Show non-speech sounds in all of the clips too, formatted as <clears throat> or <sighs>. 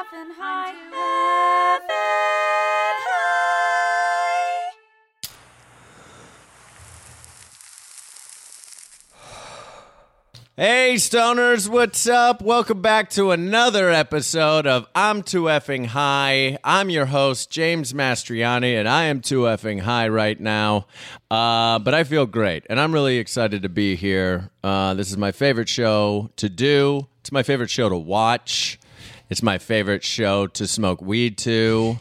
effing high. Effing high. Hey, stoners, what's up? Welcome back to another episode of I'm Too Effing High. I'm your host, James Mastriani, and I am too effing high right now. Uh, but I feel great, and I'm really excited to be here. Uh, this is my favorite show to do, it's my favorite show to watch, it's my favorite show to smoke weed to.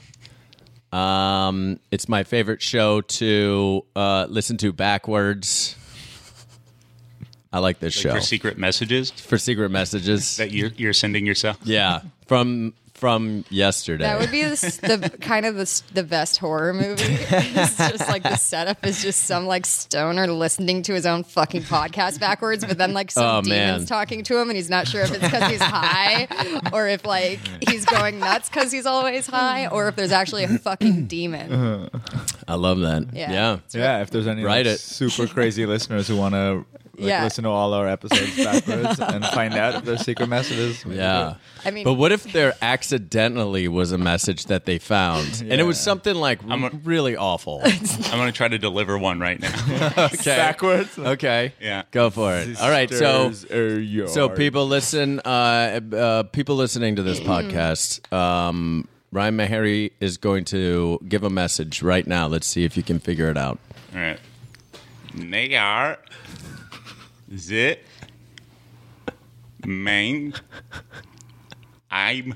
Um, it's my favorite show to uh, listen to backwards. I like this show for secret messages for secret messages. that you're, you're sending yourself. yeah, from from yesterday. That would be the, the <laughs> kind of the, the best horror movie. it's just like the setup is just some like stoner listening to his own fucking podcast backwards, but then like some Oh, demons man. talking to him, and he's not sure if it's because he's high <laughs> or if like he's going nuts because he's always high, or if there's actually a fucking <clears throat> demon. I love that. Yeah. Yeah. Yeah, if there's any Write like, it. super crazy <laughs> listeners who want to like, Yeah. listen to all our episodes <laughs> backwards and find out if there's secret messages. Yeah. I mean- but what if there accidentally was a message that they found, and it was something like I'm a- really awful? <laughs> I'm going to try to deliver one right now. <laughs> okay. Backwards. Okay. Yeah. Go for it. All right. So. Sisters are yours. So people listen. Uh, uh, people listening to this podcast. Um, Ryan Meharry is going to give a message right now. Let's see if you can figure it out. All right. They are the main. I'm.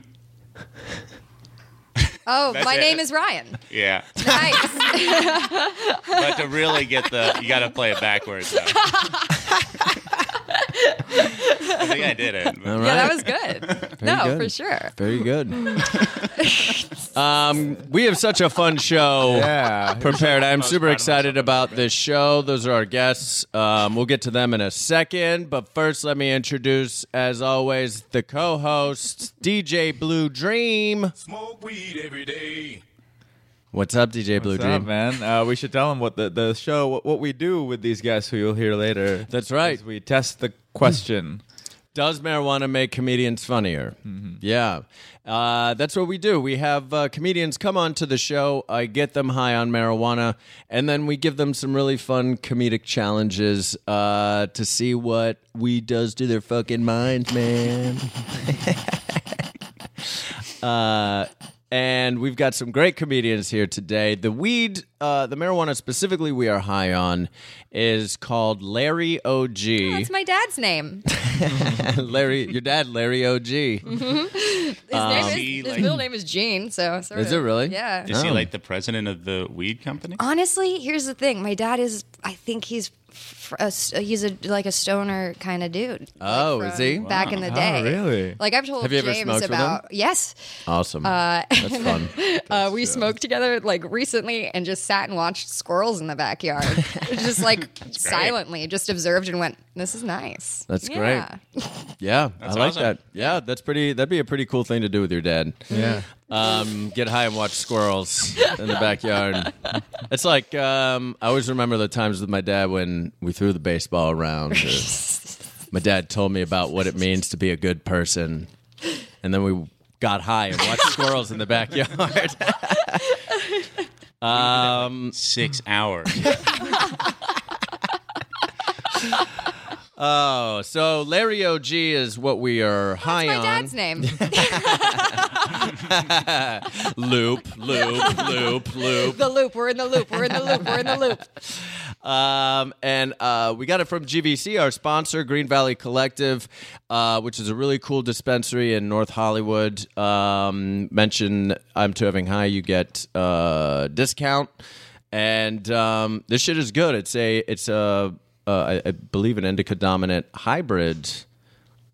Oh, my it. name is Ryan. Yeah. Nice. <laughs> But to really get the. You got to play it backwards, though. <laughs> I think I did it. All right. yeah, that was good. no, good. for sure. Very good. <laughs> um, we have such a fun show Yeah. prepared. I'm super excited about this show. Those are our guests. Um, we'll get to them in a second. But first, let me introduce, as always, the co host, DJ Blue Dream. Smoke weed every day. What's up, DJ Blue What's Dream? up, man? Uh, we should tell them what the, the show, what, what we do with these guests who you'll hear later. That's right. We test the question. <clears throat> Does marijuana make comedians funnier? Yeah. Uh, that's what we do. We have uh, comedians come on to the show. I get them high on marijuana, and then we give them some really fun comedic challenges uh, to see what we does to their fucking minds, man. <laughs> and we've got some great comedians here today. The weed, uh, the marijuana specifically, we are high on is called Larry OG. That's my dad's name. <laughs> Larry, your dad, Larry OG. His, name is, he, his middle name is Gene, so sort Is of- it really? Yeah. Is he Oh. like the president of the weed company? Honestly, here's the thing. My dad is. I think he's. fr- a s- he's a like a stoner kind of dude. Oh, like is he? from Back in the day, Oh, really? Like I've told Have you ever James smoked with him? about. Yes, Awesome. That's <laughs> fun. uh, we smoked together like recently and just sat and watched squirrels in the backyard, <laughs> just like silently, just observed and went, "This is nice." That's Yeah. <laughs> Yeah, I like awesome. that. Yeah, that's pretty. That'd be a pretty cool thing to do with your dad. Yeah. Um, get high and watch squirrels in the backyard. <laughs> It's like um, I always remember the times with my dad when we threw the baseball around. my dad told me about what it means to be a good person, and then we got high and watched squirrels in the backyard. Um, <laughs> Six hours. <laughs> oh, so Larry OG is what we are high on. My on. dad's name. <laughs> loop, loop, loop, loop. the loop. We're in the loop. We're in the loop. We're in the loop. Um, and uh, we got it from GVC, our sponsor, Green Valley Collective, uh, which is a really cool dispensary in North Hollywood. Um, mention I'm to having high, you get uh, discount. And um, this shit is good. It's a it's a uh, I believe an indica dominant hybrid,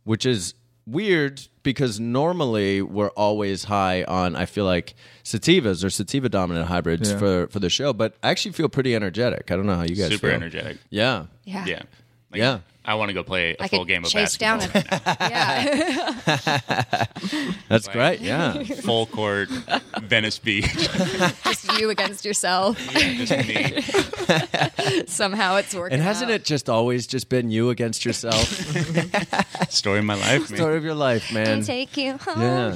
which is weird because normally we're always high on I feel like sativas or sativa dominant hybrids Yeah. for for the show, but I actually feel pretty energetic. I don't know how you guys Super feel. energetic. Yeah. Yeah. Yeah. Like, Yeah. I want to go play a I full game of chase basketball. down. A, yeah. <laughs> That's great. Yeah. <laughs> full court Venice Beach. <laughs> Just you against yourself. Just me. Somehow it's working. And hasn't out. it just always just been you against yourself? Story of my life, man. Story of your life, man. take you home? Yeah.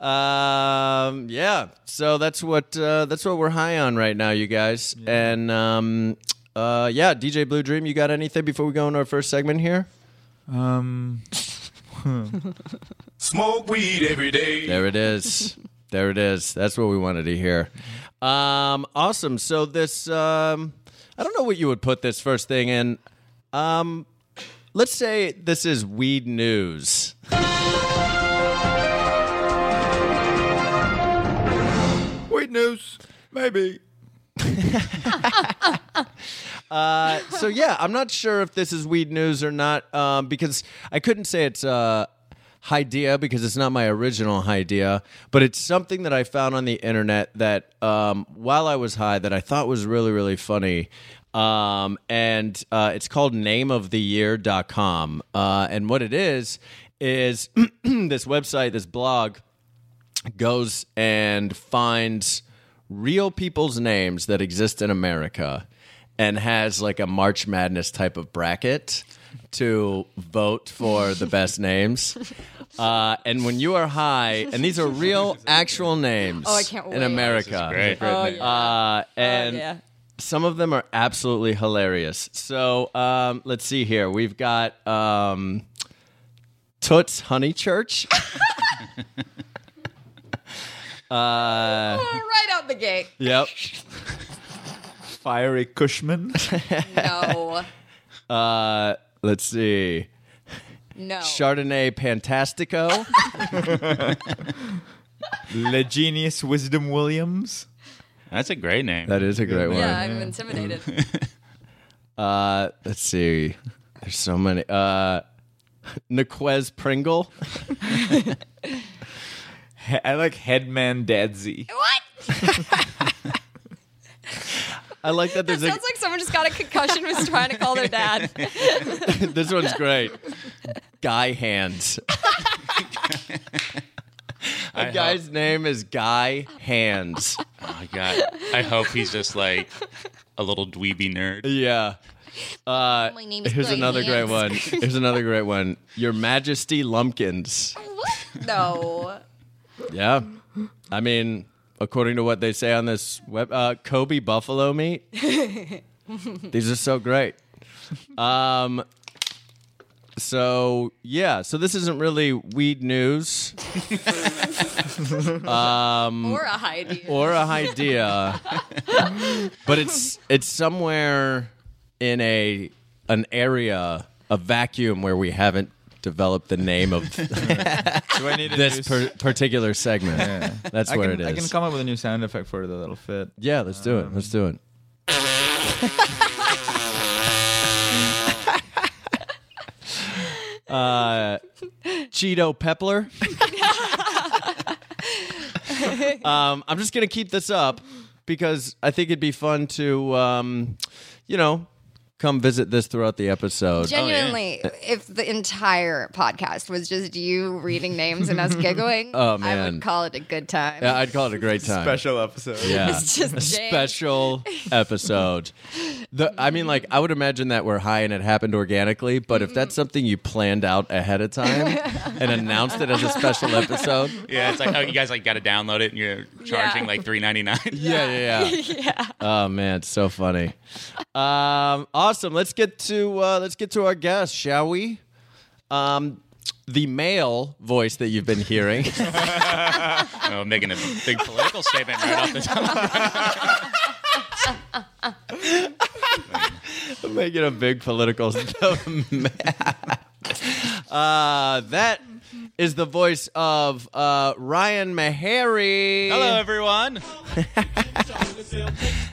Um, yeah. So that's what uh, that's what we're high on right now, you guys. And um, uh, yeah, DJ Blue Dream, you got anything before we go into our first segment here? Um, <laughs> Smoke weed every day. There it is. <laughs> there it is. That's what we wanted to hear. Um, awesome. So this, um, I don't know what you would put this first thing in. Um, let's say this is weed news. Weed news. Maybe. Uh, so yeah, I'm not sure if this is weed news or not um, because I couldn't say it's uh, idea because it's not my original idea, but it's something that I found on the internet that um, while I was high that I thought was really really funny. Um, and uh, it's called nameoftheyear.com. Uh, and what it is is <clears throat> this website, this blog goes and finds real people's names that exist in America and has like a March Madness type of bracket to vote for the best names. <laughs> Uh, and when you are high, and these are real, actual names Oh, I can't in wait. America. Great. Oh, yeah. Uh, and yeah. some of them are absolutely hilarious. So um, let's see here. We've got um, Toots Honey Church. <laughs> uh, right out the gate. yep. <laughs> Fiery Cushman. No, <laughs> Uh, let's see. no. Chardonnay Pantastico. <laughs> Legenius Wisdom Williams. That's a great name. that is a great one. yeah, I'm intimidated. Uh, let's see. There's so many. Uh, Naquez Pringle. He- <laughs> I like Headman Dadsy. what? I like that That there's sounds like someone just got a concussion and was trying to call their dad. <laughs> this one's great. Guy Hands. <laughs> I The guy's name is Guy Hands. Oh my god. I hope he's just like a little dweeby nerd. Yeah. Uh, My name is here's Guy another great one. Here's another great one. Your Majesty Lumpkins. What? No. Yeah. I mean, according to what they say on this web, uh, Kobe Buffalomeat. <laughs> These are so great. Um. So yeah, so this isn't really weed news <laughs> um, or a idea. or a idea, but it's it's somewhere in a an area, a vacuum where we haven't developed the name of <laughs> Do I need this per- particular segment. Yeah. That's I where can, it is. I can come up with a new sound effect for it that'll fit. Yeah, let's do it. Let's do it. <laughs> uh, Cheeto Pepler. <laughs> um, I'm just gonna keep this up because I think it'd be fun to, um, you know, come visit this throughout the episode. Genuinely, if the entire podcast was just you reading names and us <laughs> giggling, Oh, I would call it a good time. Yeah, I'd call it a great time. Special episode. Yeah, <laughs> It's just a special <laughs> episode. The, I mean, like, I would imagine that we're high and it happened organically, but if that's something you planned out ahead of time and announced it as a special episode, Yeah, it's like how you guys like got to download it and you're charging Yeah. like three ninety nine. yeah, yeah, yeah. yeah. Oh man, it's so funny. Um, awesome. Let's get to uh, let's get to our guest, shall we? Um, the male voice that you've been hearing. <laughs> Oh, making a big political statement right off the top. making a big political <laughs> <laughs> uh that is the voice of uh Ryan Meharry. Hello, everyone.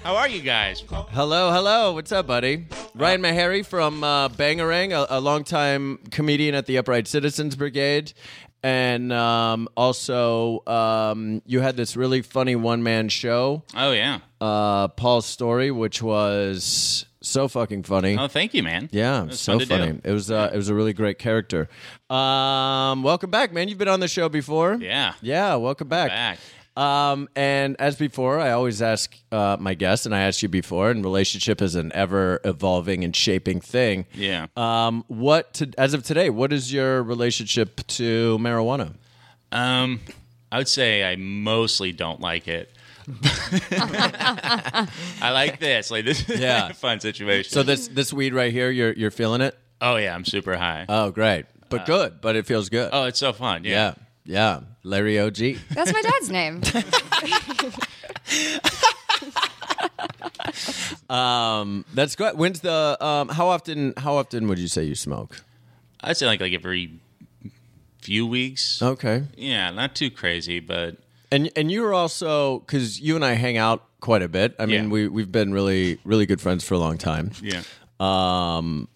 How are you guys? Hello, hello. What's up, buddy? Ryan Meharry from uh, Bangarang, a, a longtime comedian at the Upright Citizens Brigade. And um, also, um, you had this really funny one man show, Oh yeah. uh, Paul's Story, which was So fucking funny. Oh, thank you, man. Yeah, so fun to do. funny. It was uh, it was a really great character. Um, welcome back, man. You've been on the show before. Yeah. Yeah, welcome back. Back. Um, and as before, I always ask uh, my guests, and I asked you before, and relationship is an ever evolving and shaping thing. Yeah. Um, what to, as of today, what is your relationship to marijuana? Um, I would say I mostly don't like it. <laughs> I like this. Like this is <laughs> Yeah. a fun situation. So this this weed right here, you're you're feeling it? oh yeah, I'm super high. Oh, great, but good, but it feels good. oh, it's so fun. yeah, Yeah. yeah. Larry OG. That's my dad's name. <laughs> Um, that's great. When's the um? How often? How often would you say you smoke? I'd say like like every few weeks. Okay. Yeah, not too crazy, but And and you're also because you and I hang out quite a bit. I mean, Yeah. we we've been really really good friends for a long time. yeah. Um,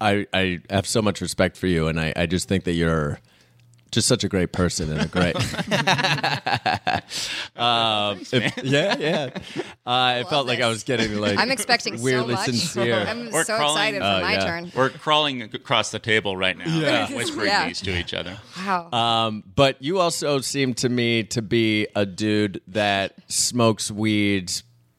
I I have so much respect for you, and I I just think that you're just such a great person and a great. <laughs> <laughs> um, if- yeah, yeah. Uh, it felt like I was getting like I'm expecting weirdly so much. sincere. <laughs> I'm We're so crawling- excited for Oh, my yeah. turn. We're crawling across the table right now, Yeah. whispering Yeah. these to each other. Wow. Um, but you also seem to me to be a dude that smokes weed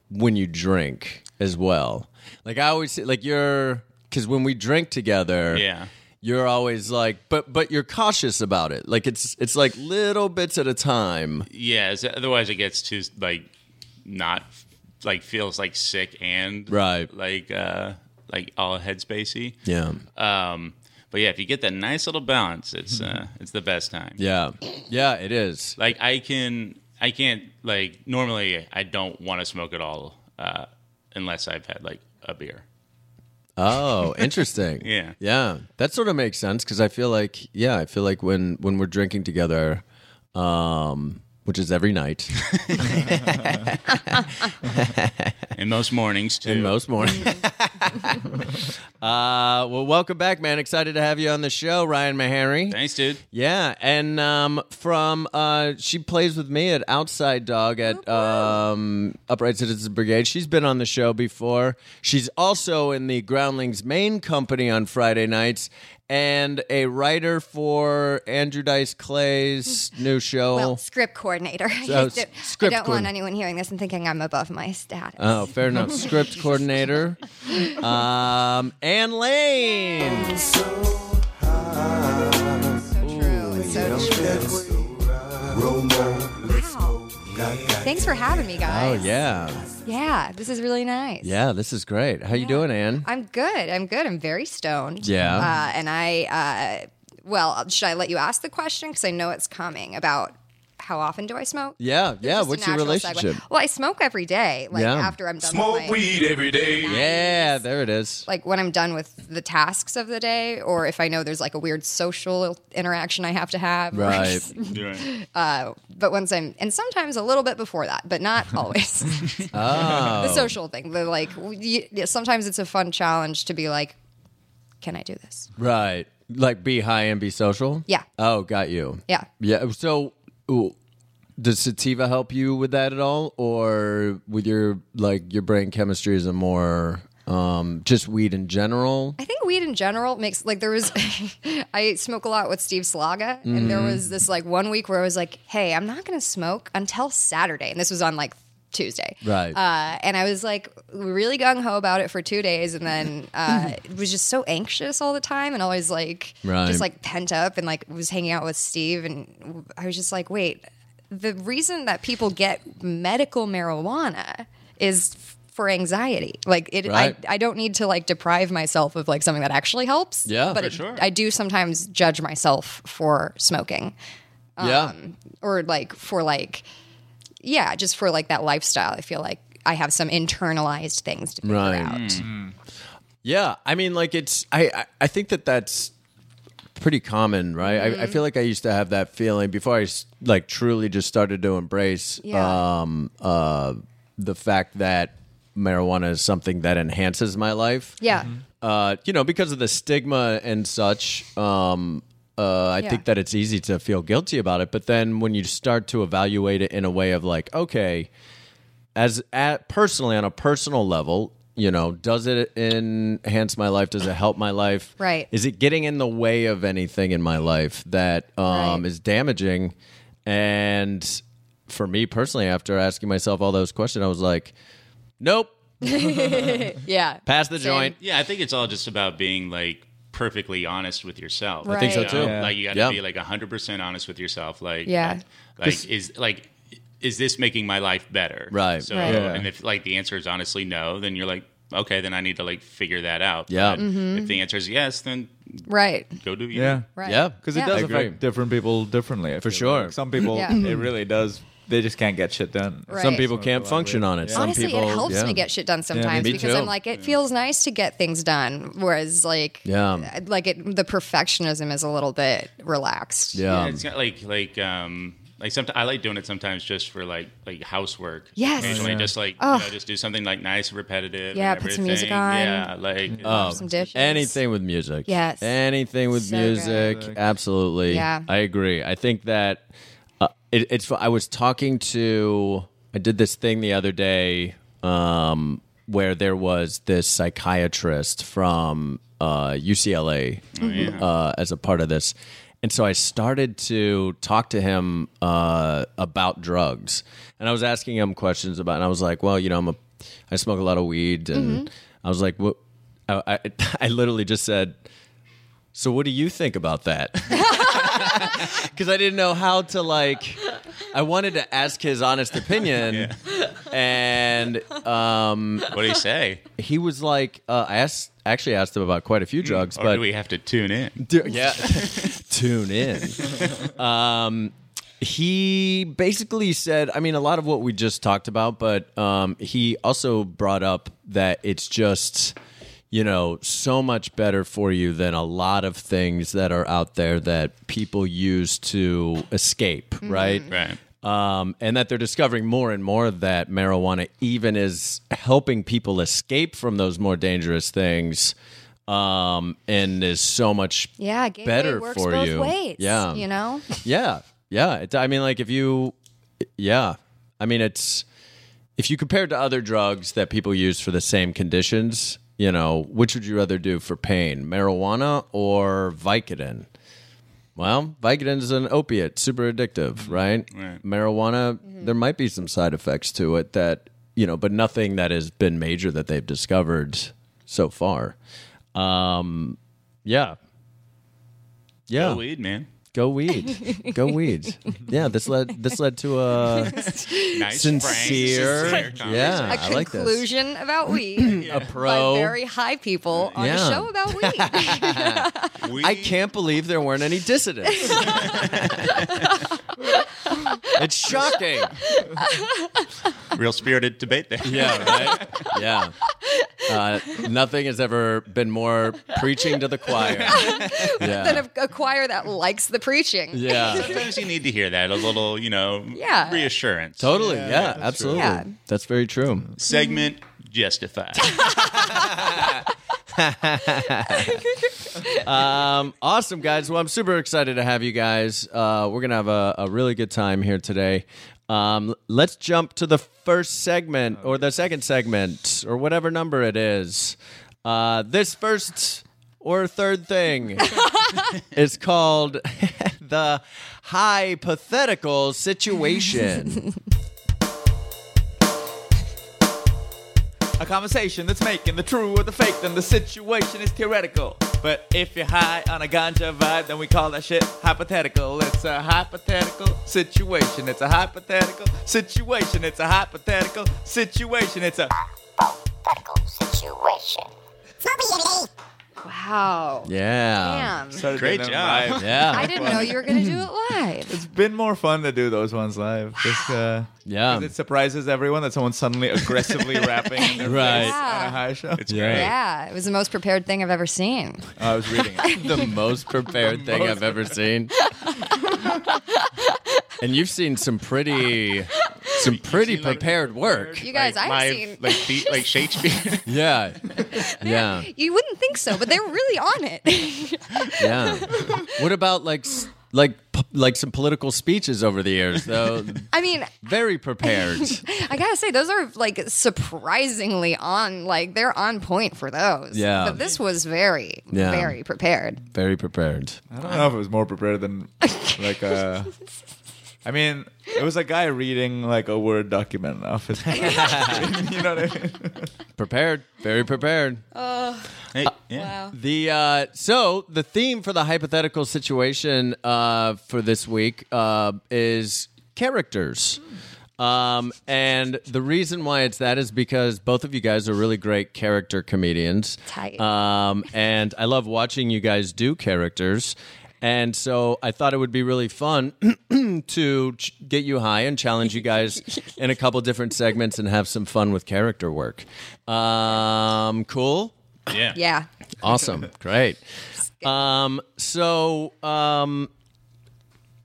when you drink as well. Like I always say, like you're because when we drink together, Yeah. You're always like, but but you're cautious about it. Like it's it's like little bits at a time. Yeah, otherwise it gets too like not like feels like sick and Right. like uh like all headspacey. Yeah, Um, but yeah, if you get that nice little balance, it's uh <laughs> it's the best time. yeah, yeah. It is. Like I can I can't like normally I don't want to smoke at all uh unless I've had like a beer. Oh, interesting. <laughs> Yeah. yeah. That sort of makes sense because I feel like yeah, I feel like when when we're drinking together, um, which is every night. <laughs> And most mornings too. in most mornings. <laughs> <laughs> uh, well, welcome back, man. Excited to have you on the show, Ryan Meharry. Thanks, dude. Yeah, and um, from uh, she plays with me at Outside Dog at um, Upright Citizens Brigade. She's been on the show before. She's also in the Groundlings main company on Friday nights, and a writer for Andrew Dice Clay's <laughs> new show. well, script coordinator. <laughs> So, I don't, script I don't coordin- want anyone hearing this and thinking I'm above my status. Oh, fair enough. Script <laughs> coordinator, um, Anne Lane. so true. It's so true. Thanks for having me, guys. Oh yeah, Yeah, this is really nice. yeah. This is great. How you doing, Anne? I'm good. I'm good. I'm very stoned. Yeah. Uh, and I, uh, well, should I let you ask the question? Because I know it's coming about how often do I smoke? Yeah, yeah. What's your relationship? segue. Well, I smoke every day. Like Yeah. after I'm done Smoke with my, weed every day. Yeah, there it is. like when I'm done with the tasks of the day, or if I know there's like a weird social interaction I have to have. or Right. just- <laughs> uh, but once I'm, and sometimes a little bit before that, but not <laughs> always. <laughs> Oh, the social thing. The like, you, sometimes it's a fun challenge to be like, can I do this? right. Like be high and be social. Yeah. Oh, got you. Yeah. Yeah. So, ooh, does sativa help you with that at all, or with your like your brain chemistry is a more um, just weed in general? I think weed in general makes like there was <laughs> I smoke a lot with Steve Slaga and there was this like one week where I was like, "Hey, I'm not going to smoke until Saturday." And this was on like Tuesday. Right. Uh, and I was like really gung ho about it for two days, and then uh, <laughs> was just so anxious all the time, and always like Right. just like pent up, and like was hanging out with Steve, and I was just like, wait, the reason that people get medical marijuana is f- for anxiety. Like it, Right. I, I don't need to like deprive myself of like something that actually helps. Yeah, but for it- sure. I do sometimes judge myself for smoking yeah. or like for like yeah just for like that lifestyle i feel like i have some internalized things to figure Right. out Yeah, I mean, like it's. I I, I think that that's pretty common, right? I, Mm-hmm. I feel like I used to have that feeling before I like truly just started to embrace Yeah. um, uh, the fact that marijuana is something that enhances my life. yeah Uh, you know, because of the stigma and such. Um, uh, I Yeah. think that it's easy to feel guilty about it, but then when you start to evaluate it in a way of like, okay, as at personally on a personal level, you know, does it enhance my life? Does it help my life? Right. Is it getting in the way of anything in my life that um, Right. is damaging? And for me personally, after asking myself all those questions, I was like, nope, <laughs> Yeah. pass the Same. joint. Yeah, I think it's all just about being like perfectly honest with yourself. I think so, too. Yeah. Like you got to Yeah. be like hundred percent honest with yourself. Like Yeah. like is like is this making my life better? Right. So Right. Yeah. and if like the answer is honestly no, then you're like okay, then I need to like figure that out. Yeah. But mm-hmm. If the answer is yes, then Right. go do you. Yeah. Right. Yeah. Because Yeah. it does affect different people differently. For sure. Like some people, Yeah. it really does. They just can't get shit done. Right. Some people can't function on it. Yeah. Some Honestly, people, it helps yeah. me get shit done sometimes me because too. I'm like, it feels nice to get things done. Whereas, like, Yeah. like it, the perfectionism is a little bit relaxed. Yeah. Yeah, it's not like like um like sometimes I like doing it sometimes just for like like housework. Yes. occasionally Yeah. just like Oh. you know, just do something like nice, repetitive. Yeah, and put some music on. Yeah, like Oh, some dishes. anything with music. Yes. Anything with So music. good. Absolutely. Yeah. I agree. I think that uh, it, it's. I was talking to. I did this thing the other day um, where there was this psychiatrist from uh, UCLA uh, as a part of this. And so I started to talk to him uh, about drugs, and I was asking him questions about. And I was like, "Well, you know, I'm a, I smoke a lot of weed," and I was like, "What?" I, I, <laughs> I literally just said, "So what do you think about that?" <laughs> <laughs> Because I didn't know how to like. I wanted to ask his honest opinion, <laughs> and um, what do you say? he was like, uh, I asked, actually asked him about quite a few drugs, Or but do we have to tune in? yeah, <laughs> tune in. Um, he basically said, I mean, a lot of what we just talked about, but um, he also brought up that it's just, you know, so much better for you than a lot of things that are out there that people use to escape, right? Right. um, and that they're discovering more and more that marijuana even is helping people escape from those more dangerous things um, and is so much Yeah, better works for both you. ways. Yeah. you know. <laughs> yeah yeah it, i mean like if you yeah i mean it's if you compare it to other drugs that people use for the same conditions you know which would you rather do for pain marijuana or vicodin well, Vicodin is an opiate, super addictive, right? Right. Marijuana, there might be some side effects to it that, you know, but nothing that has been major that they've discovered so far. Um, yeah. Yeah. Go weed, man. Go weed. Go weed. <laughs> Yeah, this led this led to a <laughs> Nice, sincere, frank, sincere yeah, A I like this. conclusion about <clears throat> weed A by pro. very high people on Yeah. a show about <laughs> weed. Weed, I can't believe there weren't any dissidents. it's shocking. Real spirited debate there. Yeah, right? Yeah. Uh, nothing has ever been more preaching to the choir. Then <laughs> Yeah. a, a choir that likes the preaching. Yeah. Sometimes you need to hear that a little, you know, Yeah. reassurance. Totally. Yeah, absolutely. Yeah. That's very true. Segment justified. <laughs> Um, awesome, guys. Well, I'm super excited to have you guys. Uh, we're going to have a, a really good time here today. Um, let's jump to the first segment or the second segment or whatever number it is. Uh, this first or third thing <laughs> is called <laughs> the hypothetical situation. <laughs> A conversation that's making the true or the fake, then the situation is theoretical. But if you're high on a ganja vibe, then we call that shit hypothetical. It's a hypothetical situation. It's a hypothetical situation. It's a hypothetical situation. It's a hypothetical situation. Wow. Yeah. Damn. Started Great doing them job. live. Yeah. I didn't know you were going to do it live. It's been more fun to do those ones live. Just, uh, Yeah. 'cause it surprises everyone that someone's suddenly aggressively <laughs> rapping in their Right. face Yeah. on a high show. It's Yeah. great. Yeah, it was the most prepared thing I've ever seen. I was reading it. <laughs> the most prepared thing I've ever seen. <laughs> and you've seen some pretty some pretty seen, like, prepared work. You guys, like, I've live, seen. like feet, like Shakespeare. <laughs> Yeah. <laughs> Yeah. you wouldn't think so, but they were really on it. <laughs> Yeah. What about like like p- like some political speeches over the years, though. I mean, Very prepared. I gotta say, those are like surprisingly on, like they're on point for those. Yeah. But this was very, Yeah. very prepared. Very prepared. I don't know if it was more prepared than like uh I mean, it was a guy reading like a word document off his. <laughs> <laughs> you know what I mean? Prepared. Very prepared. Hey, yeah. The uh, so the theme for the hypothetical situation uh, for this week uh, is characters. Um, and the reason why it's that is because both of you guys are really great character comedians. Tight. Um, and I love watching you guys do characters. And so I thought it would be really fun <clears throat> to ch- get you high and challenge you guys in a couple different segments and have some fun with character work. Um, cool. Yeah. Yeah. Awesome. <laughs> Great. Um, so, um,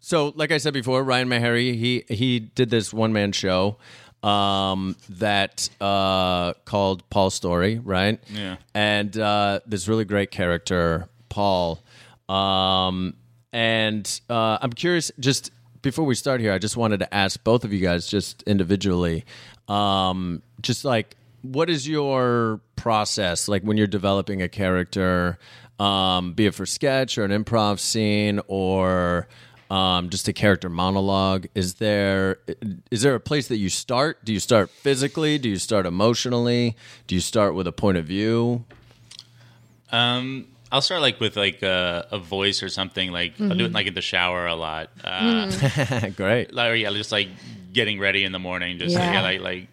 so like I said before, Ryan Meharry, he he did this one man show um, that uh, called Paul Story, right? Yeah. And uh, this really great character, Paul. Um, and uh, I'm curious, just before we start here, I just wanted to ask both of you guys, just individually, um, just like, what is your process like when you're developing a character, um, be it for sketch or an improv scene or um, just a character monologue? Is there is there a place that you start? Do you start physically? Do you start emotionally? Do you start with a point of view? Um, I'll start like with like a, a voice or something. Like I'll do it like in the shower a lot. Uh, <laughs> Great. like, or, yeah, just like getting ready in the morning. Just Yeah. yeah, like like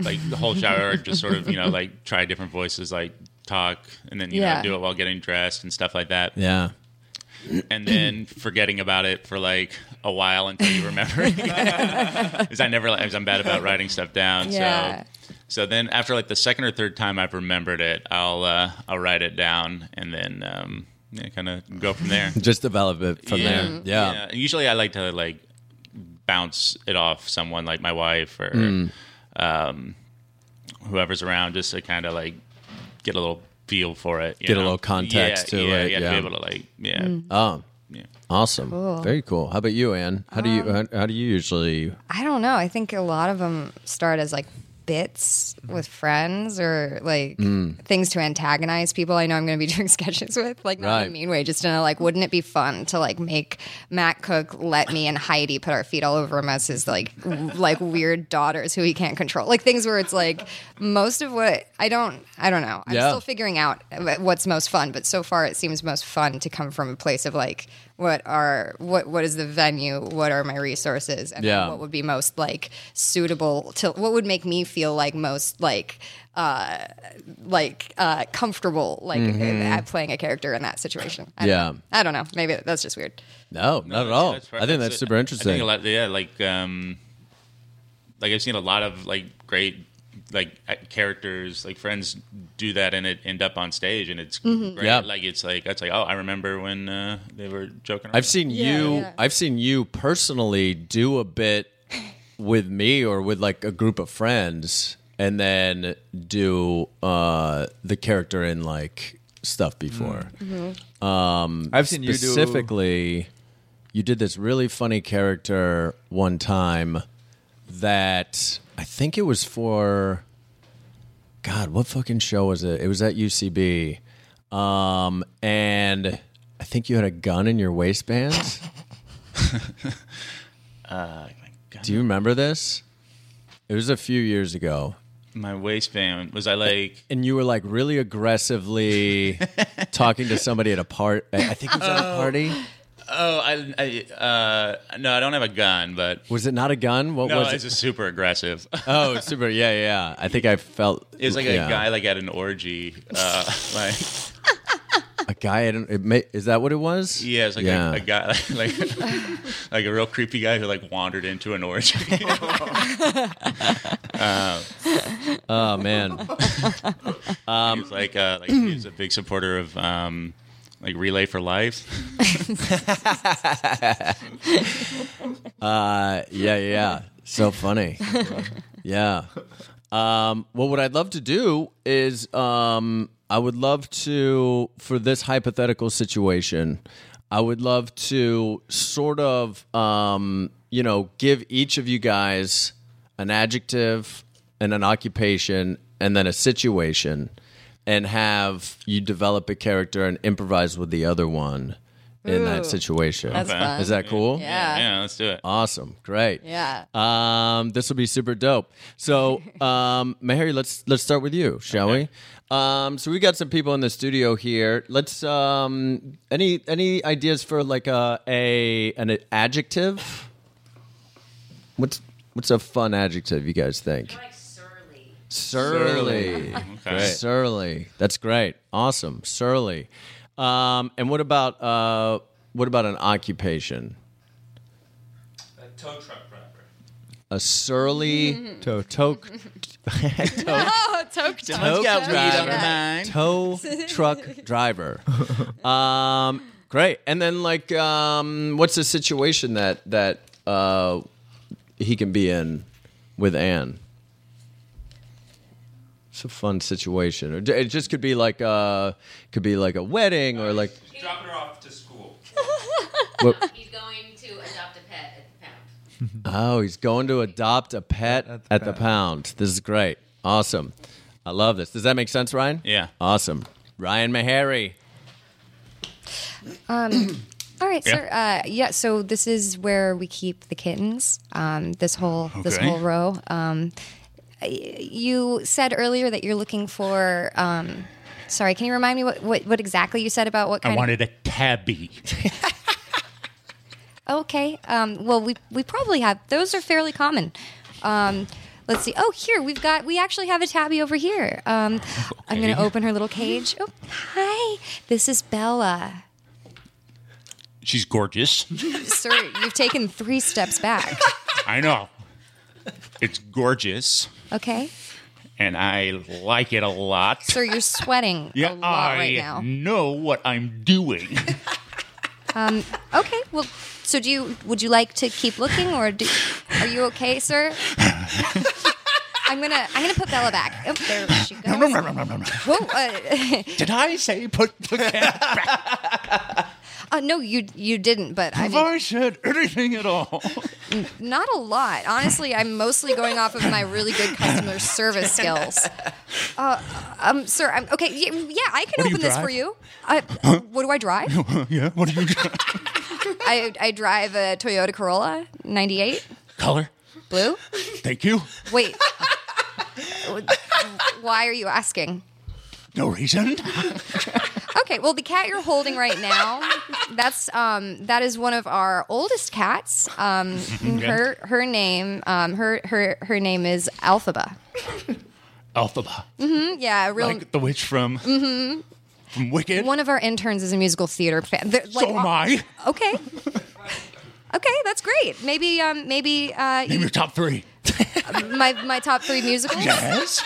like the whole shower. just sort of you know like try different voices, like talk, and then you Yeah. know do it while getting dressed and stuff like that. Yeah. and then forgetting about it for like a while until you remember. <laughs> <laughs> Because I never, I'm bad about writing stuff down. Yeah. So, so then after like the second or third time I've remembered it, I'll uh, I'll write it down and then um, yeah, kind of go from there. <laughs> Just develop it from there. Yeah. And usually I like to like bounce it off someone like my wife or Hmm. um, whoever's around, just to kind of like get a little feel for it. you Get a little context yeah, to yeah, it, Yeah, to yeah. be able to like yeah. Oh, Yeah. awesome. Very cool. How about you, Anne? How do you how, how do you usually I don't know. I think a lot of them start as like bits with friends or like Mm. things to antagonize people I know I'm going to be <laughs> doing sketches with. Like, not in a mean way, just in a like, wouldn't it be fun to like make Matt Cook let me and Heidi put our feet all over him as his like, w- like weird daughters who he can't control? Like things where it's like most of what I don't, I don't know. I'm Yeah. still figuring out what's most fun, but so far it seems most fun to come from a place of like, what are what what is the venue? What are my resources? And Yeah. what would be most like suitable to what would make me feel like most like uh like uh comfortable like at playing a character in that situation. I don't Mm-hmm. Yeah. I don't know. Maybe that's just weird. No, not at Yeah, all. that's I think that's super I interesting. think a lot, yeah, like um, like I've seen a lot of like great like uh, characters, like friends do that and it end up on stage and it's Mm-hmm. great. Yeah. Like it's like that's like oh I remember when uh, they were joking. Around. I've seen you yeah. I've seen you personally do a bit with me or with like a group of friends and then do uh the character in like stuff before. I've seen you do. Specifically, you did this really funny character one time that I think it was for God, what fucking show was it? It was at UCB. Um, and I think you had a gun in your waistband. <laughs> Do you remember this? It was a few years ago. my waistband was I like And you were like really aggressively <laughs> talking to somebody at a part. I think it was at a party. Oh I, I uh, no I don't have a gun but Was it not a gun? What no was it's it? just super aggressive. <laughs> Oh, super. Yeah, yeah. I think I felt It was like yeah. a guy like at an orgy, uh, <laughs> like <laughs> A guy. I don't, it may, is that what it was? yeah, it's like Yeah. A, a guy like like a real creepy guy who like wandered into an orgy. Oh man. he was like uh, like he was a big supporter of um, like Relay for Life. <laughs> <laughs> Uh, yeah, yeah. So funny. yeah. Um, well, what I'd love to do is um, I would love to, for this hypothetical situation, I would love to sort of, um, you know, give each of you guys an adjective and an occupation and then a situation and have you develop a character and improvise with the other one in that Ooh, situation. that's Okay. fun. Is that cool? Yeah. Yeah, let's do it. Awesome. Great. Yeah. Um, this will be super dope. So, <laughs> um, Meharry, let's let's start with you, shall we? Um, so we got some people in the studio here. Let's um, any any ideas for like a, a an adjective? What's what's a fun adjective you guys think? Like surly. Surly. Okay. Surly. That's great. Awesome. Surly. Um, and what about uh, what about an occupation? A tow truck driver. A surly <laughs> tow tow toke <laughs> tow got weed on her driver. mind. tow <laughs> truck driver. Um, great. And then like, um, what's the situation that that uh, he can be in with Anne? It's a fun situation. Or It just could be like uh could be like a wedding or like Dropping her off to school. <laughs> what, He's going to adopt a pet at the pound. <laughs> oh he's going to adopt a pet At at the the, pound. pound. This is great. Awesome. I love this. Does that make sense, Ryan? Yeah. Awesome. Ryan Meharry. All right, Yeah. sir. Uh, yeah. So this is where we keep the kittens. Um, this whole this Okay. whole row. Um, y- you said earlier that you're looking for. Um, sorry, can you remind me what, what what exactly you said about what kind I wanted a tabby. <laughs> Okay. Um, well, we we probably have those are fairly common. Um, let's see. Oh, here we've got we actually have a tabby over here. Um, I'm going to open her little cage. Oh, hi. This is Bella. She's gorgeous. <laughs> Sir, you've taken three steps back. I know. It's gorgeous, Okay. and I like it a lot. Sir, you're sweating <laughs> Yeah, a lot I right now. know what I'm doing. <laughs> <laughs> Um, Okay, well, so do you? Would you like to keep looking, or do, are you okay, sir? I'm gonna I'm gonna put Bella back. Oh, there she goes. Whoa! Uh, Did I say put the cat uh, no, you you didn't. But I Have mean, I said anything at all? <laughs> not a lot. Honestly, I'm mostly going off of my really good customer service <laughs> skills. Uh, um, sir, I'm okay. Yeah, yeah I can What do you open this drive? for you. Uh, what do I drive? <laughs> yeah, what do you I I drive a Toyota Corolla '98 Color? blue. Thank you. Wait. Why are you asking? No reason. Okay, well, the cat you're holding right now, that's um, that is one of our oldest cats. Um, <laughs> her her name um, her her her name is Elphaba. Elphaba. Mm-hmm, yeah, a real. Like the witch from Mm-hmm. from Wicked. one of our interns is a musical theater fan. They're, so like, am I. Okay. Okay, that's great. Maybe um, maybe uh, Name your top three. My my top three musicals. Yes.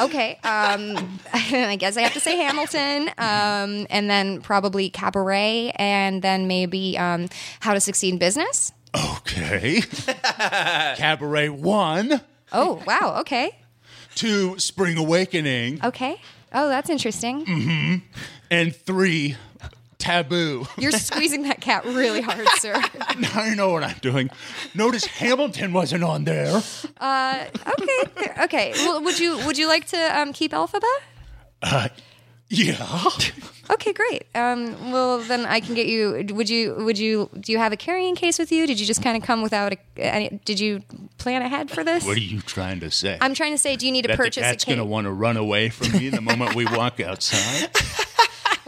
Okay. Um, <laughs> I guess I have to say Hamilton, um, and then probably Cabaret, and then maybe um, How to Succeed in Business. Okay. <laughs> Cabaret one, Oh, wow. Okay. two, Spring Awakening, Okay. Oh, that's interesting. Mm-hmm. and three, Taboo. You're <laughs> squeezing that cat really hard, sir. <laughs> I know what I'm doing. Notice Hamilton wasn't on there. Uh, Okay. Okay. Well, would you would you like to um, keep Elphaba? Uh, Yeah. Okay, great. Um, well, then I can get you. Would you? Would you? Do you have a carrying case with you? Did you just kind of come without a? Any, did you plan ahead for this? What are you trying to say? I'm trying to say, do you need to that the purchase cat's a case? gonna want to run away from me the moment we walk outside. <laughs>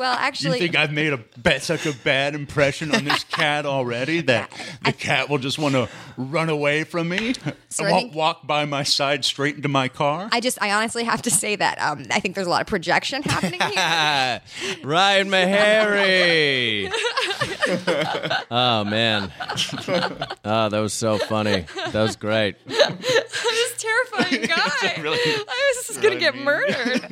well, actually, You think I've made a bad, such a bad impression on this cat already <laughs> that the cat will just want to run away from me? So I won't think- walk by my side straight into my car? I just, I honestly have to say that um, I think there's a lot of projection happening here. <laughs> Ryan Meharry. <laughs> oh man. Oh, that was so funny. That was great. this terrifying guy. I was just gonna get murdered.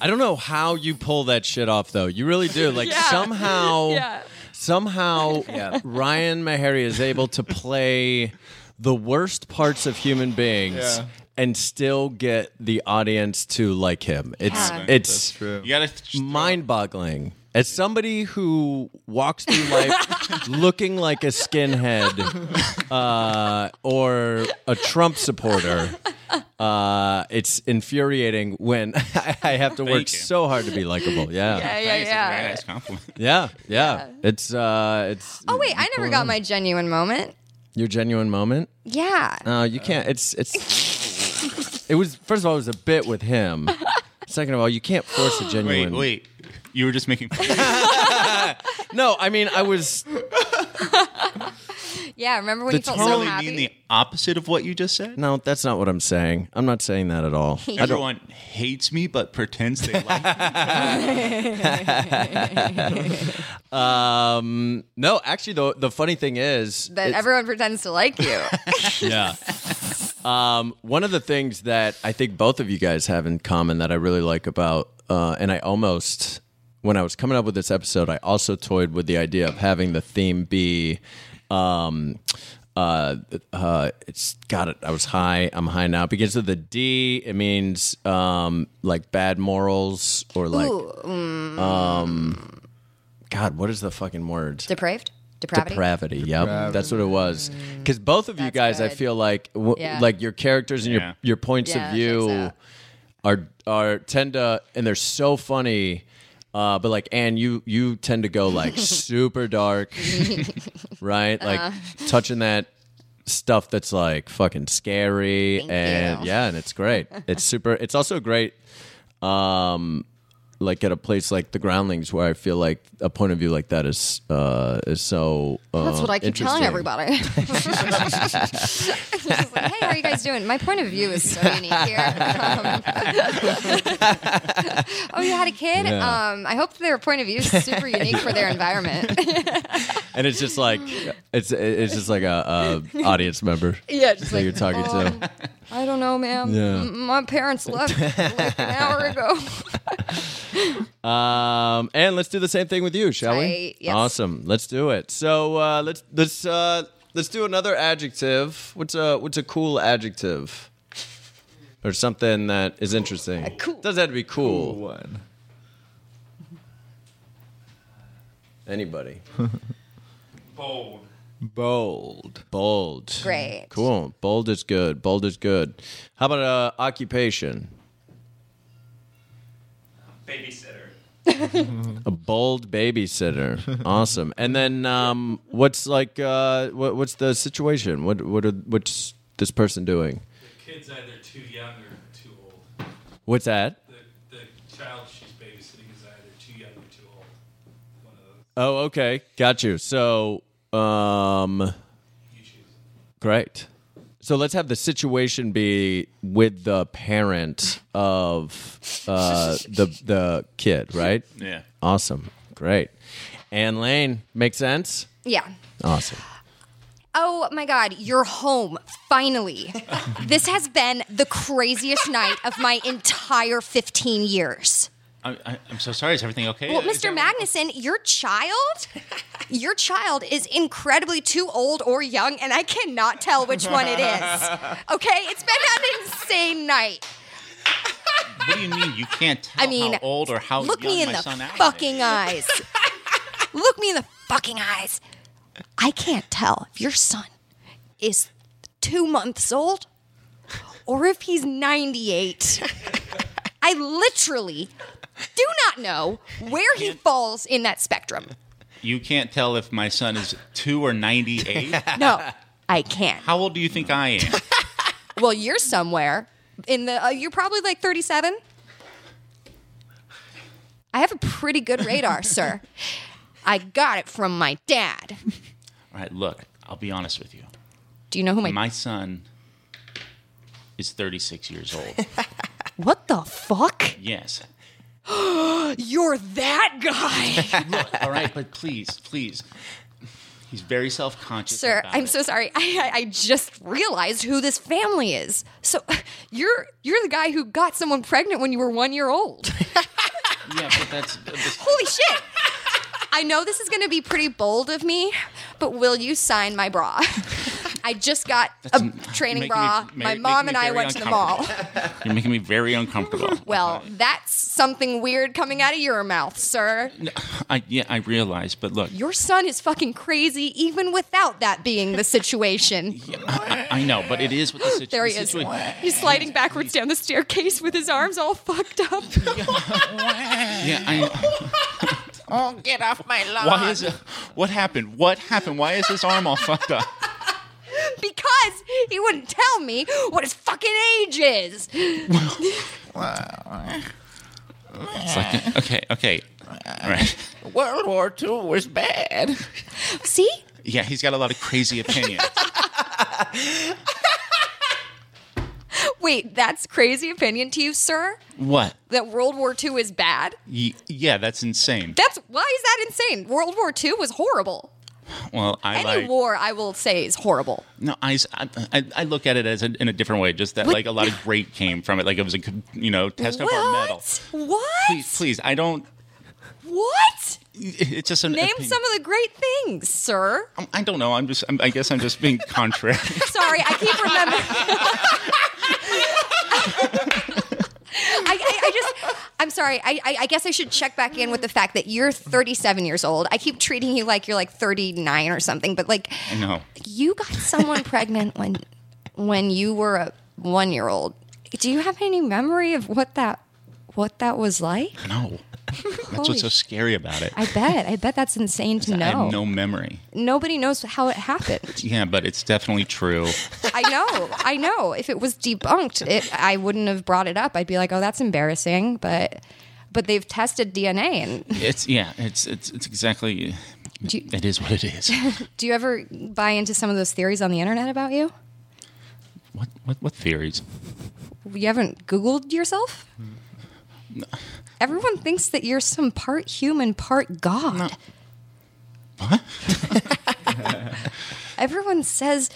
I don't know how you pull that shit off though. You really do. <laughs> Like Yeah. somehow <laughs> yeah. somehow <laughs> Ryan Meharry is able to play the worst parts of human beings Yeah. and still get the audience to like him. It's Yeah. it's True. you gotta just mind-boggling. As somebody who walks through life looking like a skinhead uh, or a Trump supporter, uh, it's infuriating when <laughs> I have to work you. so hard to be likable. Yeah, Yeah, yeah, Thanks, that's a yeah. very nice compliment. <laughs> yeah, yeah. It's uh, it's. Oh wait, I never got my genuine moment. your genuine moment. Yeah. No, you can't. It's it's. It was first of all, it was a bit with him. <laughs> Second of all, you can't force a genuine. Wait, genuine. wait. You were just making. No, I mean I was. Yeah, remember when The you felt tone- so totally happy? mean the opposite of what you just said. No, that's not what I'm saying. I'm not saying that at all. I don't. Everyone hates me, but pretends they like me. <laughs> Um, no, actually, the the funny thing is that it's- everyone pretends to like you. <laughs> yeah. <laughs> Um, one of the things that I think both of you guys have in common that I really like about, uh, and I almost, when I was coming up with this episode, I also toyed with the idea of having the theme be, um, uh, uh, it's got it. I was high. I'm high now. It begins with d It means um, like bad morals or like, um, God, what is the fucking word? Depraved? Depravity? Depravity. Yep, that's what it was. Because both of you That's guys, I feel like, w- Yeah. like your characters and Yeah. your your points Yeah, of view checks are are tend to, and they're so funny. Uh, but like, Anne, you you tend to go like <laughs> super dark, right? Like Uh-huh. touching that stuff that's like fucking scary, Thank and you. yeah, and it's great. It's super. It's also great. Um, like at a place like the Groundlings, where I feel like a point of view like that is uh, is so. Uh, That's what I keep telling everybody. <laughs> Like, hey, how are you guys doing? My point of view is so unique here. <laughs> Um, <laughs> oh, you had a kid? Yeah. Um, I hope their point of view is super unique for their environment. and it's just like it's it's just like a, a audience member yeah, just that like, you're talking to. I don't know, ma'am. Yeah. M- My parents left like an hour ago. <laughs> Um, and let's do the same thing with you, shall we? Right, yes. Awesome. Let's do it. So uh, let's let's uh, let's do another adjective. What's a what's a cool adjective? Or something that is interesting. cool. Doesn't have to be cool. One. Anybody. <laughs> Bold. Bold. Bold. Great. Cool. Bold is good. Bold is good. How about uh, occupation? Babysitter. <laughs> A bold babysitter. <laughs> awesome. And then um, what's like uh, what, what's the situation? What what are, what's this person doing? The kid's either too young or too old. What's that? The, the child she's babysitting is either too young or too old. One of those. Oh, okay. Got you. So um You great. So let's have the situation be with the parent of uh, the the kid, right? Yeah. Awesome. Great. Anne Lane, make sense? Yeah. Awesome. Oh my God, you're home, finally. this has been the craziest night of my entire 15 years. I, I'm so sorry. Is everything okay? Well, Mr. Magnuson, your child, <laughs> your child is incredibly too old or young, and I cannot tell which one it is. <laughs> Okay, it's been an insane night. What do you mean you can't tell I mean, how old or how Look young me in my the son fucking eyes. <laughs> Look me in the fucking eyes. I can't tell if your son is two months old or if he's 98. I literally do not know where he falls in that spectrum. You can't tell if my son is two or 98. <laughs> No, I can't. how old do you think I am? <laughs> Well, you're somewhere in the. Uh, you're probably like 37. I have a pretty good radar, <laughs> sir. I got it from my dad. All right, look, I'll be honest with you. Do you know who my? My son is 36 years old. what the fuck? yes. <gasps> You're that guy, <laughs> All right, but <laughs> please, please. He's very self conscious. sir. I'm so sorry. I, I I just realized who this family is. So <laughs> you're you're the guy who got someone pregnant when you were one year old. Yeah, but that's. Uh, that's Holy shit! I know this is going to be pretty bold of me, but will you sign my bra? I just got That's- a training making bra. me- My mom making and me I very went to the mall. <laughs> You're making me very uncomfortable. <laughs> well, that's something weird coming out of your mouth, sir. I yeah, I realize, but look, Your son is fucking crazy, even without that being the situation. <laughs> I, I know, but it is with the situation. There he is. He's sliding backwards down the staircase with his arms all fucked up. Yeah, I. Oh, get off my lawn. Why is it? What happened? What happened? Why is his arm all fucked up? <laughs> because he wouldn't tell me what his fucking age is. It's like okay, okay, all right. <laughs> World War II was bad. See? Yeah, he's got a lot of crazy opinions. <laughs> Wait, that's crazy opinion to you, sir? what? That World War II is bad? Y- yeah, that's insane. That's why is that insane? World War II was horrible. <laughs> Well, I Any like. war, I will say, is horrible. No, I I look at it as a, in a different way. Just that, What? like a lot of <laughs> great came from it. Like it was a you know test of our mettle. What? What? Please, please, I don't. What? It's just an Name opinion. some of the great things, sir. I'm- I don't know. I'm just. I'm, I guess I'm just being contrary. <laughs> Sorry, I keep remembering. I, just, I'm sorry. I, I, I guess I should check back in with the fact that you're 37 years old. I keep treating you like you're like 39 or something, but like I know. you got someone pregnant when when you were a one year old. Do you have any memory of what that what that was like? No. That's Holy what's so scary about it. I bet. I bet that's insane to I know. have no memory. Nobody knows how it happened. <laughs> Yeah, but it's definitely true. I know. I know. If it was debunked, it, I wouldn't have brought it up. I'd be like, "Oh, that's embarrassing." But but they've tested DNA, and It's yeah. It's it's it's exactly. You- it is what it is. <laughs> do you ever buy into some of those theories on the internet about you? what what what theories? You haven't Googled yourself? Everyone thinks that you're some part human, part god. What? <laughs> Everyone says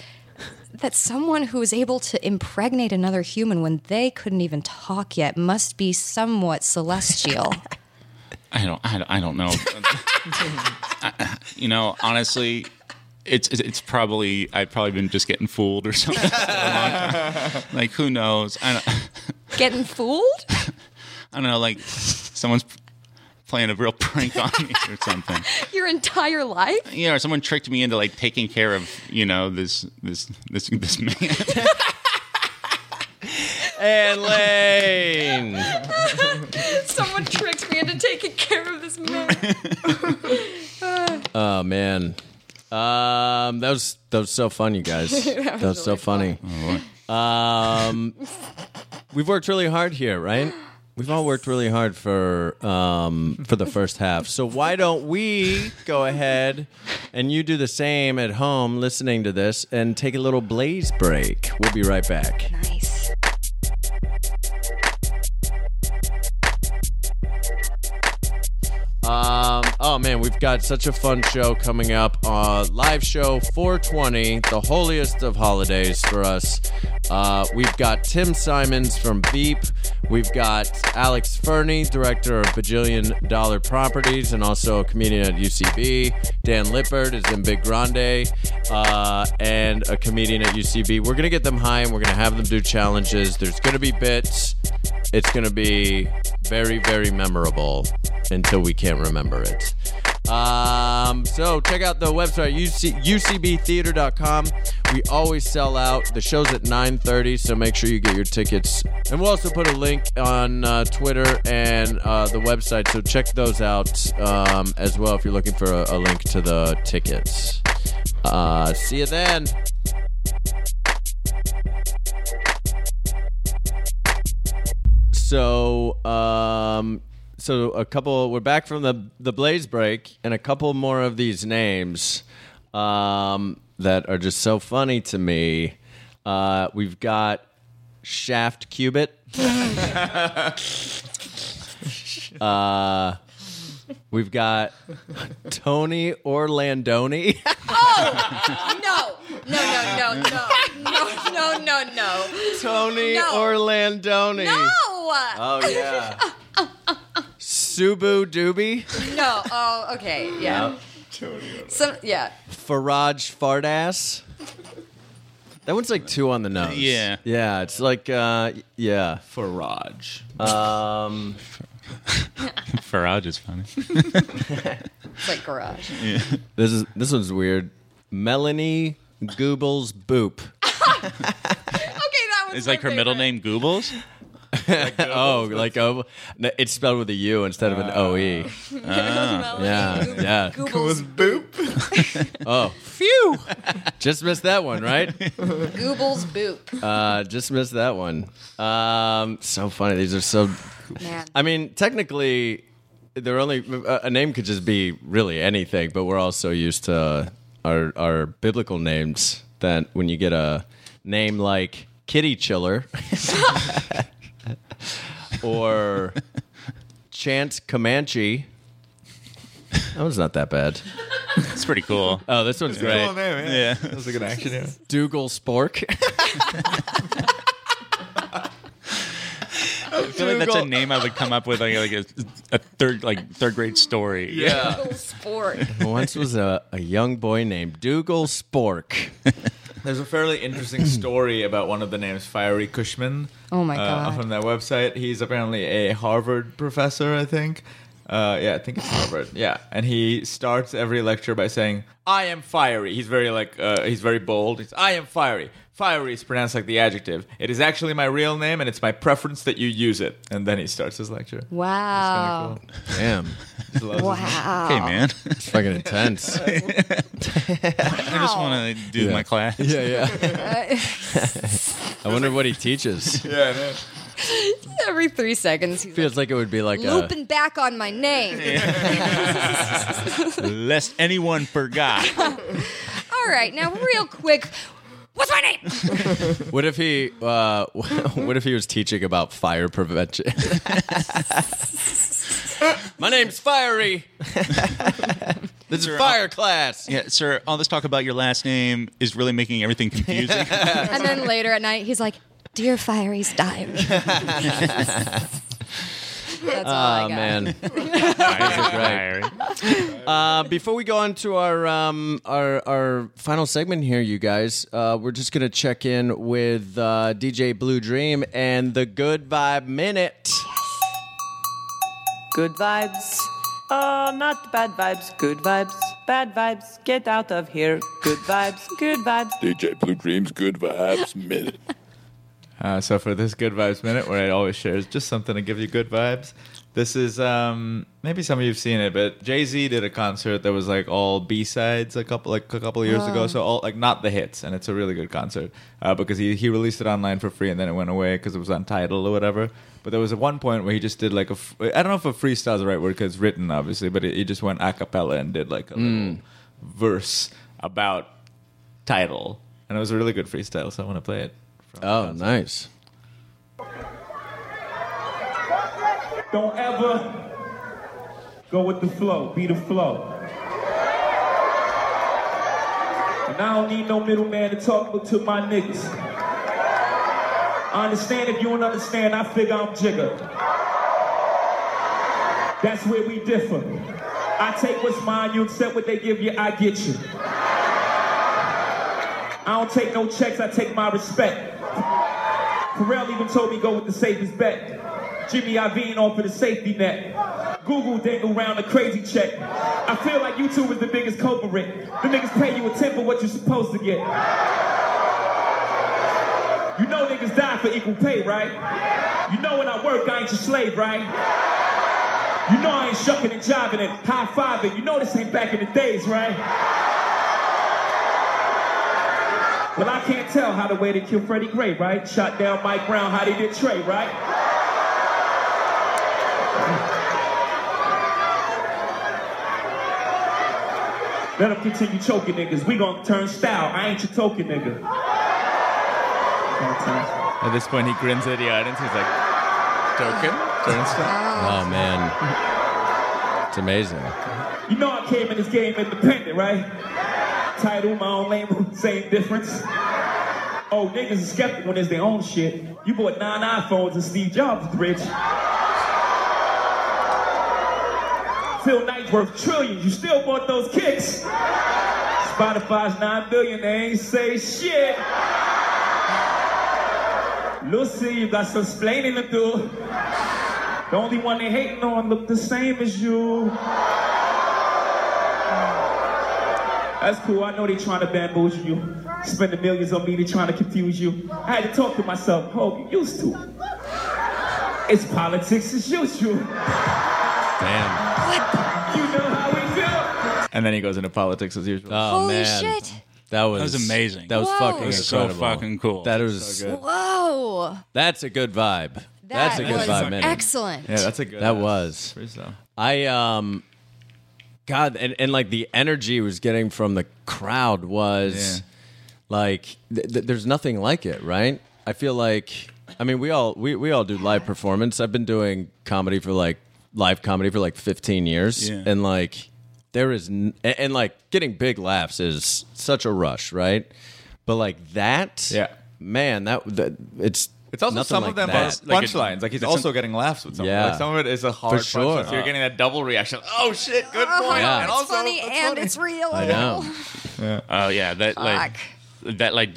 that someone who is able to impregnate another human when they couldn't even talk yet must be somewhat celestial. <laughs> I don't I don't, I don't know. <laughs> I- you know, honestly. It's it's- it's probably I've probably been just getting fooled or something. for a long time. like who knows? I don't, Getting fooled? I don't know. Like someone's playing a real prank on me or something. <laughs> Your entire life? Yeah, or someone tricked me into like taking care of you know this this this this man. <laughs> And Lane. <laughs> Someone tricked me into taking care of this man. Oh man. Um, that was that was so fun, you guys. that was so funny. Um, we've worked really hard here, right? We've all worked really hard for um, for the first half. So why don't we go ahead and you do the same at home, listening to this, and take a little blaze break. We'll be right back. Nice. Um, oh man, we've got such a fun show coming up. Uh, live show 420, the holiest of holidays for us. Uh, we've got Tim Simons from Veep. We've got Alex Fernie, director of Bajillion Dollar Properties and also a comedian at UCB. Dan Lippert is in Big Grande uh, and a comedian at UCB. We're going to get them high and we're going to have them do challenges. There's going to be bits. It's going to be very, very memorable until we can't remember it. Um, so check out the website UC, ucbtheater.com. We always sell out. The show's at 9:30, so make sure you get your tickets. And we'll also put a link on uh, Twitter and uh, the website, so check those out um, as well if you're looking for a, a link to the tickets. Uh, see you then. So, um, so a couple. We're back from the the Blaze break, and a couple more of these names um, that are just so funny to me. Uh, we've got Shaft Cubit. <laughs> uh, we've got Tony Orlandoni. <laughs> Oh no, no, no, no, no, no, no, no, no. Tony No. Orlandoni. No! Oh yeah. Subu Doobie. No. Oh, okay. Yeah. Some, yeah. Faraj Fardass. That one's like two on the nose. Yeah. Yeah, it's like uh yeah. Faraj. Um <laughs> Farage is funny. It's like garage. <laughs> this is this one's weird. Melanie Goobles Boop. <laughs> Okay, that was Is my like her middle favorite. name Goobles? Oh, <laughs> like oh, no, it's spelled with a U instead of an O E. <laughs> Melanie Yeah, Goog- yeah. Google's, boop. <laughs> Oh, phew! Just missed that one, right? Google's boop. Uh, just missed that one. Um, so funny. These are so. Man. I mean, technically, they're only a a name could just be really anything, but we're all so used to our our biblical names that when you get a name like Kitty Chiller or Chance Comanche, that one's not that bad. It's pretty cool. Oh, this one's great. Cool name, yeah. Yeah. That was a good action hero. Dougal Spork. <laughs> I feel like that's a name I would come up with like, like a, a third like third grade story. Yeah. Google sport. Once was a, a young boy named Dougal Spork. <laughs> There's a fairly interesting <clears throat> story about one of the names, Fiery Cushman. Oh my uh, God. From that website, he's apparently a Harvard professor, I think. Uh, yeah, I think it's Harvard. <laughs> Yeah, and he starts every lecture by saying, "I am fiery." He's very like, uh, he's very bold. He's, "I am fiery." Fiery is pronounced like the adjective. It is actually my real name, and it's my preference that you use it. And then he starts his lecture. Wow. Damn, Just loves Wow. Hey man, it's fucking intense. <laughs> I just want to do Yeah. my class. yeah, yeah. <laughs> I wonder what he teaches. <laughs> Yeah, I know. Every three seconds, he's Feels like it would be like like, a. looping back on my name. Lest anyone forgot. All right, now real quick, what's my name? <laughs> What if he? Uh, <laughs> what if he was teaching about fire prevention? <laughs> My name's Fiery. this is fire class. Yeah, sir. All this talk about your last name is really making everything confusing. And then later at night, he's like, "Dear Fiery's diary." That's all I Oh got. man. <laughs> Fiery. Uh, before we go on to our um, our our final segment here, you guys, uh, we're just gonna check in with uh, DJ Blue Dream and the Good Vibe Minute. Good vibes. Oh, not bad vibes. Good vibes. Bad vibes. Get out of here. Good vibes. Good vibes. DJ Blue Dreams Good Vibes Minute. Uh, so for this good vibes minute, where I always share just something to give you good vibes. This is um, maybe some of you've seen it, but Jay Z did a concert that was like all B sides a couple like a couple of years ago. So all like not the hits, and it's a really good concert uh, because he he released it online for free and then it went away because it was on Tidal or whatever. But there was a one point where he just did like a f- I don't know if a freestyle is the right word because it's written obviously, but he just went a cappella and did like a little verse about Tidal, and it was a really good freestyle. So I want to play it. From Oh, concert. nice. Don't ever go with the flow, be the flow. And I don't need no middleman to talk to my niggas. I understand if you don't understand, I figure I'm Jigga. That's where we differ. I take what's mine, you accept what they give you, I get you. I don't take no checks, I take my respect. Pharrell even told me go with the safest bet. Jimmy Iovine offered a safety net. Google dangle around a crazy check. I feel like YouTube is the biggest culprit. The niggas pay you a tip of what you're supposed to get. You know niggas die for equal pay, right? You know when I work, I ain't your slave, right? You know I ain't shucking and jiving and high fiving. You know this ain't back in the days, right? Well, I can't tell how the way they killed Freddie Gray, right? Shot down Mike Brown, how they did Trey, right? Let them continue choking niggas. We gonna turn style. I ain't your token nigga. At this point, he grins at the audience. He's like, "Token, turnstile." Oh man, it's amazing. You know I came in this game independent, right? Tidal, my own label, <laughs> same difference. Oh, niggas is skeptical when it's their own shit. You bought nine iPhones and Steve Jobs rich. Phil Knight's worth trillions. You still bought those kicks. Spotify's 9 billion, they ain't say shit. Lucy, you got some explaining to do. The only one they hating on look the same as you. That's cool. I know they trying to bamboozle you. Spending millions on me, they trying to confuse you. I had to talk to myself. Hope you used to. It's politics as usual. Damn. You know how we do. And then he goes into politics as usual. Oh Holy man. shit. That was, was amazing. That was Whoa. fucking It was so fucking cool. That was Whoa. that's a good vibe. that's a good was vibe, man. excellent. yeah, that's a good. That ass was. I um God and, and like the energy was getting from the crowd was Yeah. like th- th- there's nothing like it, right? I feel like I mean we all we, we all do live performance. I've been doing comedy for like live comedy for like 15 years Yeah. and like there is n- and, and like getting big laughs is such a rush, right? But like that Yeah. man, that, that it's It's also nothing some like of them that. are Like a- punchlines. Like he's also some- getting laughs with some. Yeah. Like some of it is a hard For sure. punchline. So you're getting that double reaction. Oh shit! Good Oh, point. Yeah. And it's also, funny that's and funny. it's real. I know. <laughs> Oh yeah, that like that like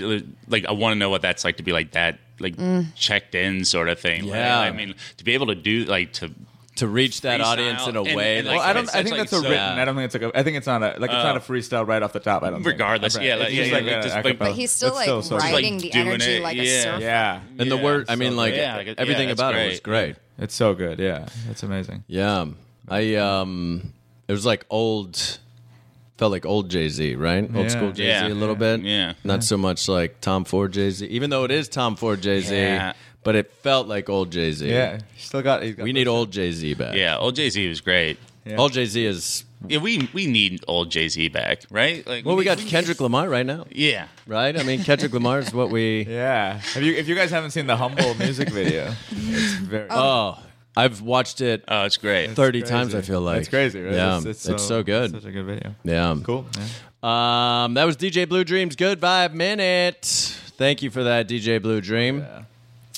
like I want to know what that's like to be like that like mm. checked in sort of thing. right? Yeah. I mean to be able to do like to To reach that Freestyle audience in a and- way and, that like, Well, I don't. it's- I it's think like that's a so- written. I don't think it's like. A, I think it's not a like. It's not a freestyle right off the top. I don't. think. Regardless, yeah, It's like, just yeah, like yeah, a just, a like- cappella. But he's still It's like so riding good. the doing energy it, like a yeah. surfer. Yeah, and the Yeah, word I it's mean so like good. Yeah, like it- everything yeah, it's about it was great. great. it's so good. Yeah, it's amazing. Yeah. I um it was like old felt like old Jay Z, right? Old Yeah. school Jay Z Yeah. a little bit. Yeah. Not so much like Tom Ford Jay Z. Even though it is Tom Ford Jay Z, Yeah. But it felt like old Jay Z. Yeah, still got. He's got We need old Jay Z back. yeah, old Jay Z was great. Yeah. Old Jay Z is Yeah, we we need old Jay Z back, right? Like well, we got need- Kendrick <laughs> Lamar right now. Yeah, Right? I mean Kendrick Lamar is what we <laughs> Yeah. If you if you guys haven't seen the humble music video, <laughs> it's very. Oh. I've watched it oh, it's great. thirty crazy. times, I feel like. it's crazy, right? Yeah. it's, It's, so, good. Such a good video. yeah. Cool. Yeah. Um, that was DJ Blue Dream's Good Vibe Minute. Thank you for that, DJ Blue Dream.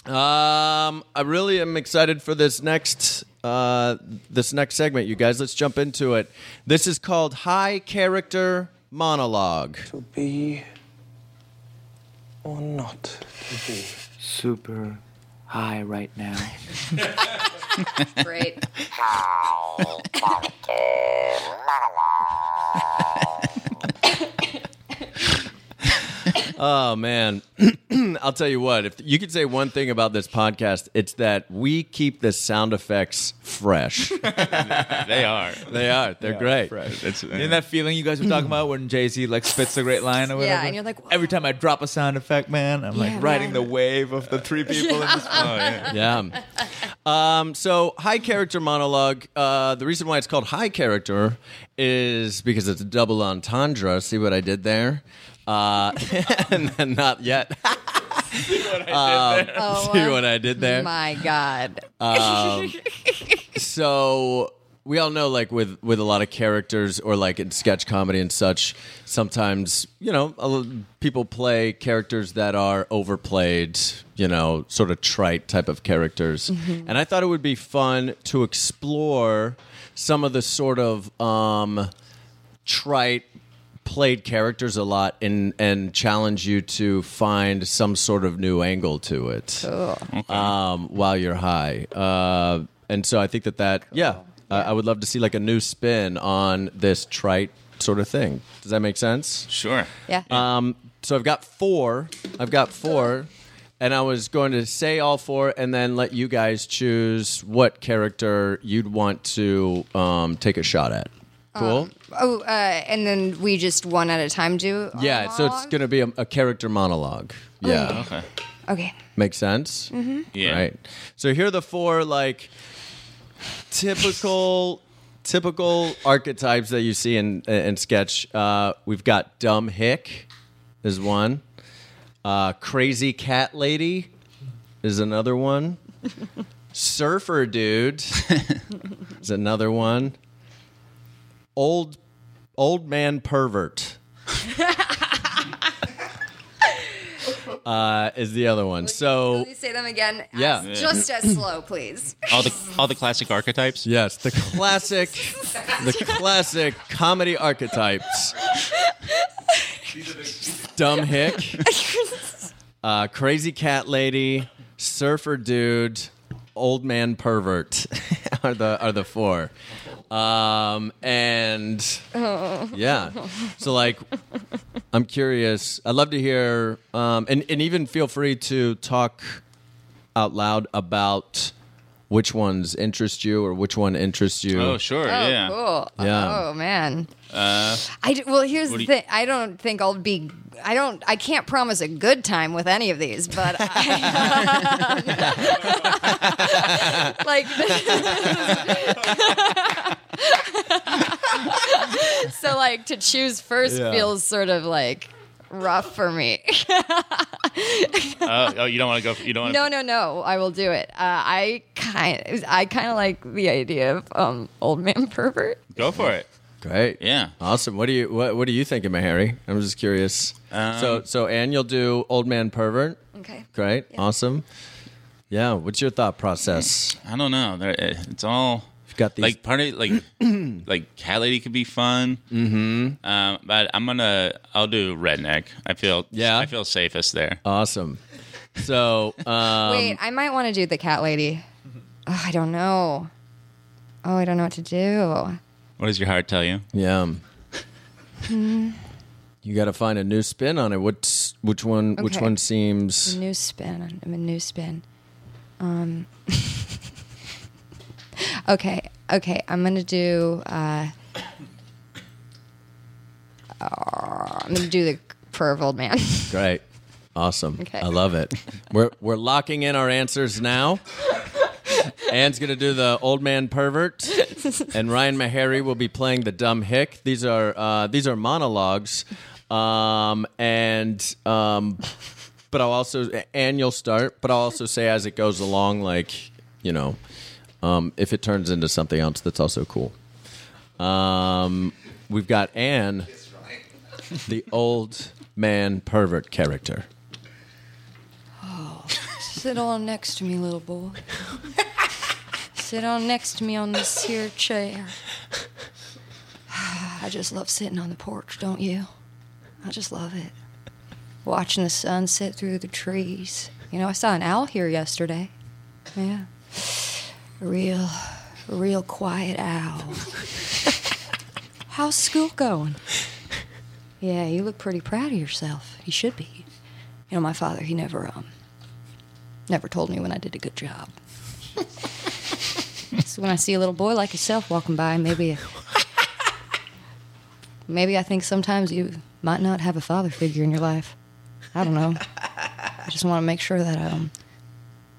Um, I really am excited for this next uh, this next segment, you guys. Let's jump into it. This is called High Character Monologue. to be or not to be super high right now. <laughs> Great. <laughs> Oh man, <clears throat> I'll tell you what. If you could say one thing about this podcast, it's that we keep the sound effects fresh. <laughs> They are. they are. They're great. It's, Isn't that feeling you guys were talking about when Jay Z like spits a great line or whatever? Yeah, and you're like, every time I drop a sound effect, man, I'm Yeah, like riding man. the wave of the three people in this. <laughs> oh yeah. Yeah. Um, so high character monologue. Uh, the reason why it's called high character is because it's a double entendre. See what I did there? Uh, not <laughs> yet. and then not yet. <laughs> oh, See what I did there? my God. Um, so we all know like with with a lot of characters or like in sketch comedy and such sometimes you know a l- people play characters that are overplayed you know sort of trite type of characters and i thought it would be fun to explore some of the sort of um trite played characters a lot and and challenge you to find some sort of new angle to it um, while you're high. Uh, and so I think that that yeah, I I would love to see like a new spin on this trite sort of thing. Does that make sense? Sure. Yeah. Um, so I've got four. I've got four. And I was going to say all four and then let you guys choose what character you'd want to um, take a shot at. Cool? oh, uh, and then we just one at a time do. our yeah, so it's monologue? going to be a, a character monologue. Yeah. Okay. Okay. Makes sense? Mm-hmm. Yeah. Right. So here are the four like typical typical archetypes that you see in in sketch. Uh, we've got dumb hick is one. Uh, crazy cat lady is another one. <laughs> Surfer dude <laughs> is another one. Old old man pervert. <laughs> uh, is the other one. So Please say them again. Yeah. as- Just as slow, please. All the all the classic archetypes. Yes, the classic, the classic comedy archetypes. Dumb Hick, uh, Crazy Cat Lady, Surfer Dude, Old Man Pervert <laughs> are the are the four. Um, and yeah, so like, I'm curious. I'd love to hear, um, and and even feel free to talk out loud about which ones interest you or which one interests you. Oh, sure. Oh, yeah. cool. Yeah. Oh man. Uh, I d- well, here's the do you- thing. I don't think I'll be. I don't. I can't promise a good time with any of these, but I, <laughs> like. <laughs> so, like to choose first Yeah. feels sort of like rough for me. <laughs> oh, oh, you don't want to go. You don't want. no, no, no. I will do it. Uh, I kind. I kind of like the idea of um, old man <laughs> pervert. Go for it. Great. Yeah. Awesome. What do you what What are you thinking, Harry? I'm just curious. Um, so so Anne, you'll do old man pervert. Okay. Great. Awesome. Yeah. What's your thought process? I don't know. It's all You've got these. like part of like <clears throat> like cat lady could be fun. Mm-hmm. Um, but I'm gonna. I'll do redneck. I feel. Yeah? I feel safest there. awesome. So <laughs> um, Wait, I might want to do the cat lady. Oh, I don't know. Oh, I don't know what to do. What does your heart tell you? yeah. You got to find a new spin on it. What's which one? Which Okay. one seems? A new spin. I'm a new spin. <laughs> <laughs> Okay. Okay. I'm gonna do. Uh, uh, I'm gonna do the perv old man. <laughs> Great. Awesome. Okay. I love it. We're we're locking in our answers now. Anne's gonna do the old man pervert, and Ryan Meharry will be playing the dumb hick. These are uh, these are monologues, um, and um, but I'll also Anne you'll start, but I'll also say as it goes along, like you know, um, if it turns into something else that's also cool. Um, we've got Anne, the old man pervert character. Oh, Sit on next to me, little boy. Sit on next to me on this here chair. <sighs> I just love sitting on the porch, don't you? I just love it. Watching the sun set through the trees. You know, I saw an owl here yesterday. Yeah. A real, real quiet owl. <laughs> How's school going? Yeah, you look pretty proud of yourself. You should be. You know, my father, he never, um, never told me when I did a good job. <laughs> so when I see a little boy like yourself walking by, maybe, maybe I think sometimes you might not have a father figure in your life. I don't know. I just want to make sure that um,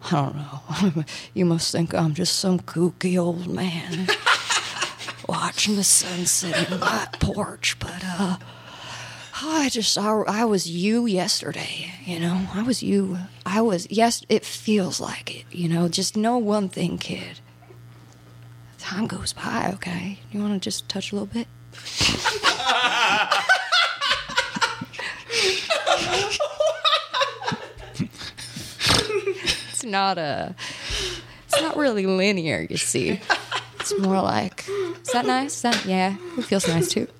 I don't know. <laughs> you must think I'm just some kooky old man <laughs> watching the sunset in my porch, but uh. I just I, I was you yesterday, you know. I was you. I was yes. It feels like it, you know. Just know one thing, kid. Time goes by. Okay, you want to just touch a little bit? <laughs> it's not a. It's not really linear, you see. It's more like. Is that nice? Is that yeah? It feels nice too. <laughs>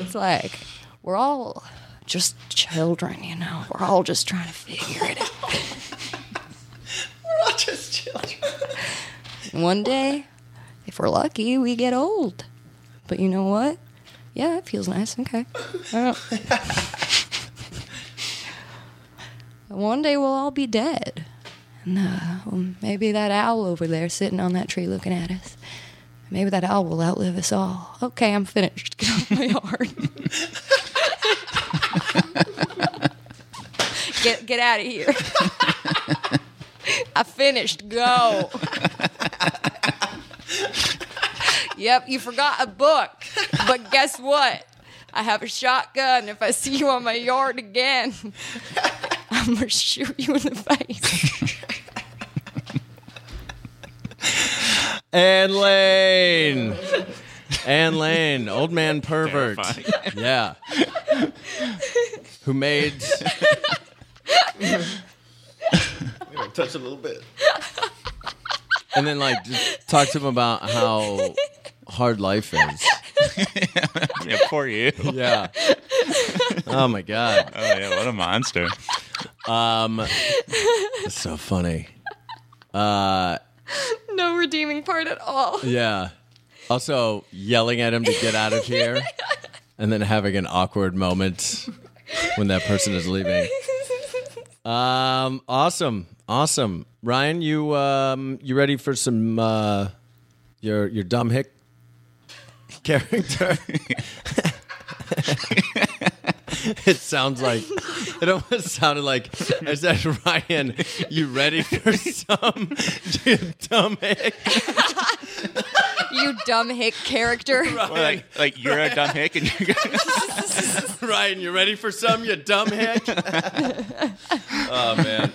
It's like we're all just children, you know. We're all just trying to figure it out. <laughs> We're all just children. One day, if we're lucky, we get old. But you know what? Yeah, it feels nice. Okay. <laughs> One day we'll all be dead. And uh, well, maybe that owl over there sitting on that tree looking at us. Maybe that owl will outlive us all. Okay, I'm finished. <laughs> Get off my yard. <laughs> get get out of here. <laughs> I finished. Go. yep, you forgot a book. But guess what? I have a shotgun. If I see you on my yard again, <laughs> I'm gonna shoot you in the face. <laughs> Anne Lane. Anne Lane, old man pervert. Terrifying. Yeah. Who made Touch a little bit. and then like just talk to him about how hard life is. <laughs> yeah, poor you. Yeah. Oh my god. Oh yeah, what a monster. Um, <laughs> it's so funny. Uh, No redeeming part at all. yeah. Also, yelling at him to get out of here, <laughs> and then having an awkward moment when that person is leaving. Um, awesome, awesome. Ryan, you um, you ready for some uh, your your dumb hick character? <laughs> <laughs> it sounds like it almost sounded like I said, Ryan, you ready for some <laughs> you dumb hick? <laughs> you dumb hick character. Well, like, like you're a dumb hick, and you Ryan, you ready for some, you dumb hick? oh man.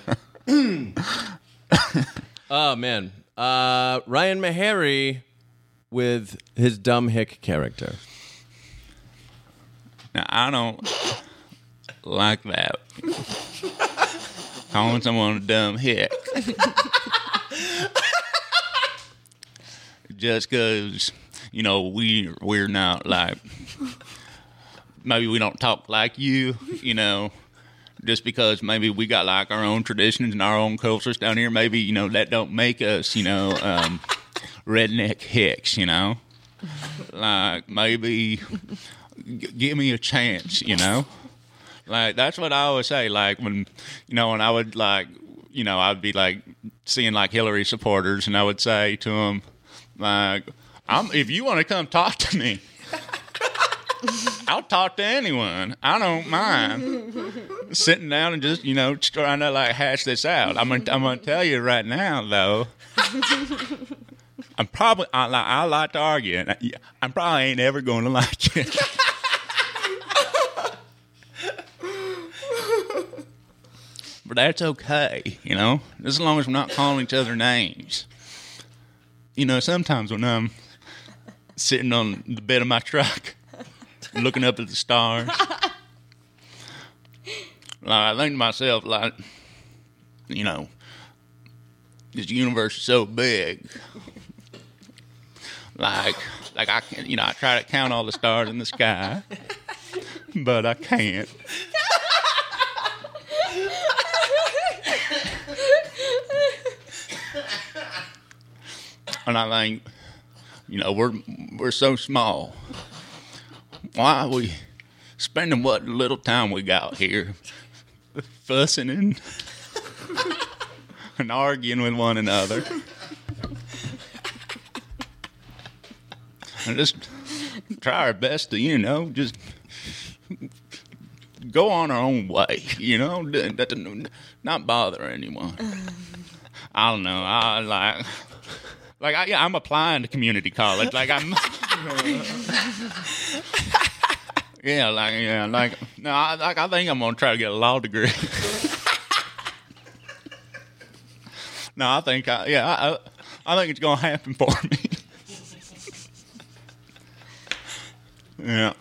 <clears throat> oh man. Uh, Ryan Meharry with his dumb hick character. Now I don't like that. Calling someone a dumb hick. Just because, you know, we we're not like maybe we don't talk like you, you know. Just because maybe we got like our own traditions and our own cultures down here, maybe you know that don't make us, you know, um, redneck hicks, you know. Like maybe g- give me a chance, you know? Like that's what I always say. Like when you know, when I would like you know, I'd be like seeing like Hillary supporters and I would say to them, like, I'm if you want to come talk to me, I'll talk to anyone. I don't mind sitting down and just, you know, trying to like hash this out. I'm gonna I'm gonna tell you right now though. I'm probably I, like I like to argue, and I, I'm probably ain't ever going <laughs> to like you. But that's okay, you know, as long as we're not calling each other names. You know, sometimes when I'm sitting on the bed of my truck, looking up at the stars, like I think to myself, like, you know, this universe is so big. Like, like I can, you know, I try to count all the stars in the sky, but I can't. And I think, you know, we're we're so small. Why are we spending what little time we got here fussing and, and arguing with one another? And just try our best to, you know, just go on our own way, you know, not bother anyone. I don't know. I like, like I, yeah, I'm applying to community college. Like I'm, <laughs> yeah, like yeah, like no, I, like I think I'm gonna try to get a law degree. <laughs> no, I think I, yeah, I, I think it's gonna happen for me. <laughs> yeah.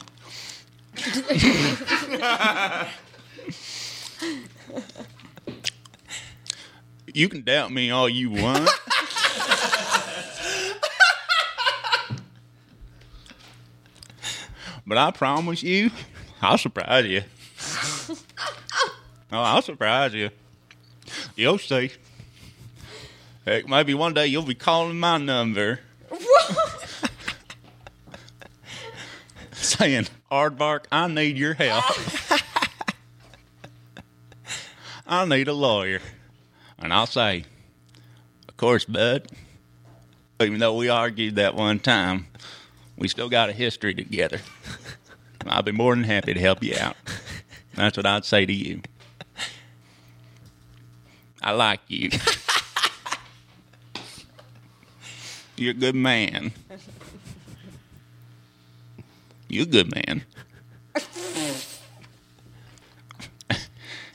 you can doubt me all you want. But I promise you, I'll surprise you. Oh, I'll surprise you. You'll see. Heck, maybe one day you'll be calling my number. saying, Aardvark, I need your help. I need a lawyer. And I'll say, Of course, bud. Even though we argued that one time, we still got a history together. I'll be more than happy to help you out. That's what I'd say to you. I like you. You're a good man. You're a good man.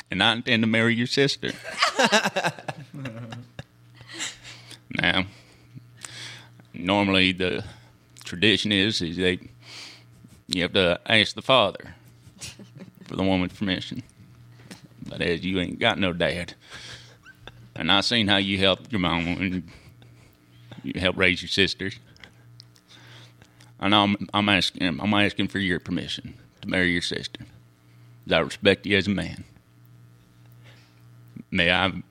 and I intend to marry your sister. now, normally the tradition is is they you have to ask the father for the woman's permission. But as you ain't got no dad, and I seen how you helped your mom and you helped raise your sisters. And I'm I'm asking I'm asking for your permission to marry your sister. I respect you as a man. May I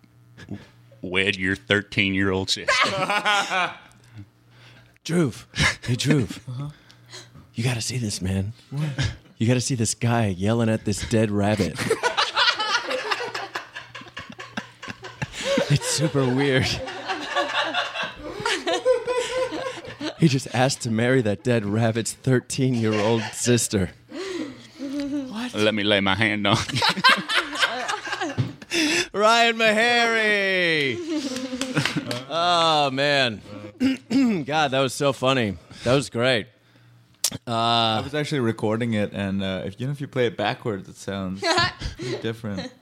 wed your 13 year old sister? <laughs> Droove. Hey, Droove. Uh-huh. You got to see this, man. You got to see this guy yelling at this dead rabbit. it's super weird. He just asked to marry that dead rabbit's 13 year old sister. What? Let me lay my hand on. Ryan Meharry. oh man, <clears throat> God, that was so funny. That was great. I was actually recording it, and uh, if you know if you play it backwards, it sounds <laughs> different.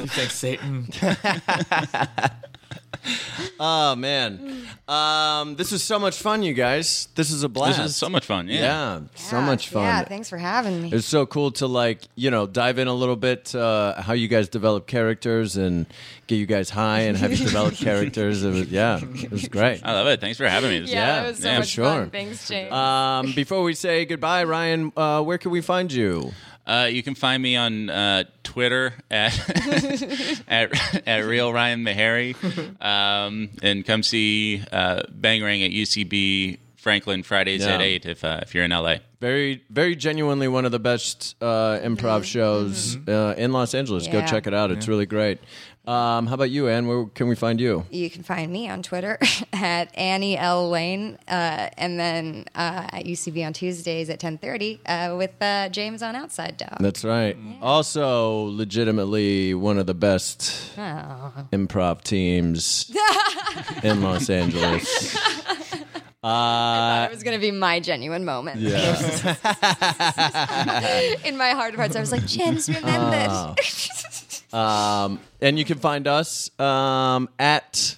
He's like Satan. <laughs> <laughs> <laughs> Oh man, um, this was so much fun, you guys. This is a blast. This is so much fun. Yeah. yeah, so much fun. Yeah, thanks for having me. It's so cool to like you know dive in a little bit uh, how you guys develop characters and get you guys high and have you develop <laughs> characters. It was, yeah, it was <laughs> great. I love it. Thanks for having me. This Yeah, it was so yeah, much sure. fun. Thanks, James. Um, before we say goodbye, Ryan, uh, where can we find you? Uh, you can find me on uh, Twitter at <laughs> at, at real Ryan Meharry, <laughs> um, and come see uh, Bangarang at UCB Franklin Fridays Yeah. at eight if uh, if you're in LA. Very, very genuinely one of the best uh, improv shows uh, in Los Angeles. Go Yeah. check it out; it's really great. Um, how about you, Anne? Where can we find you? you can find me on Twitter <laughs> at Annie L Lane, uh, and then uh, at UCB on Tuesdays at ten thirty uh, with uh, James on Outside Dog. That's right. Also, legitimately one of the best Oh. improv teams <laughs> in Los Angeles. <laughs> Uh, it was going to be my genuine moment. yeah. <laughs> In my heart of hearts, I was like, James remembered. Oh. Um, and you can find us um, at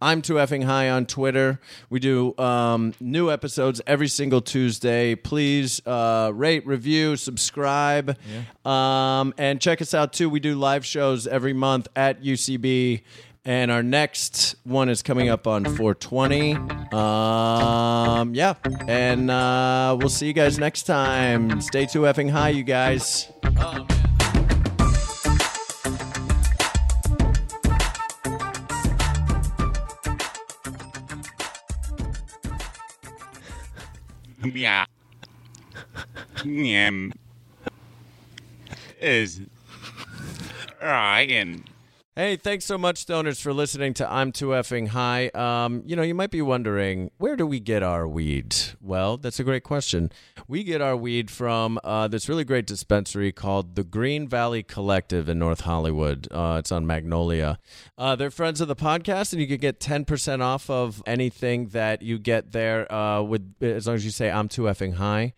I'm too effing high on Twitter. We do um, new episodes every single Tuesday. Please uh, rate, review, subscribe, um, and check us out too. We do live shows every month at UCB. And our next one is coming up on 420. Um, yeah. And uh, we'll see you guys next time. Stay too effing high, you guys. Yeah. Yeah. Is Ryan. Hey, thanks so much, stoners, for listening to I'm Too Effing High. Um, you know, you might be wondering, where do we get our weed? Well, that's a great question. We get our weed from uh, this really great dispensary called the Green Valley Collective in North Hollywood. Uh, it's on Magnolia. Uh, they're friends of the podcast, and you can get 10% off of anything that you get there uh, with as long as you say I'm Too Effing High.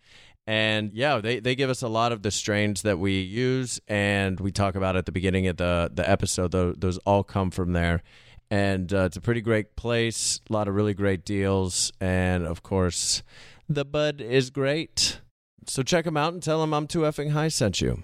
And yeah, they, they give us a lot of the strains that we use, and we talk about at the beginning of the, the episode. Those, those all come from there. And uh, it's a pretty great place, a lot of really great deals. And of course, the bud is great. So check them out and tell them I'm too effing high sent you.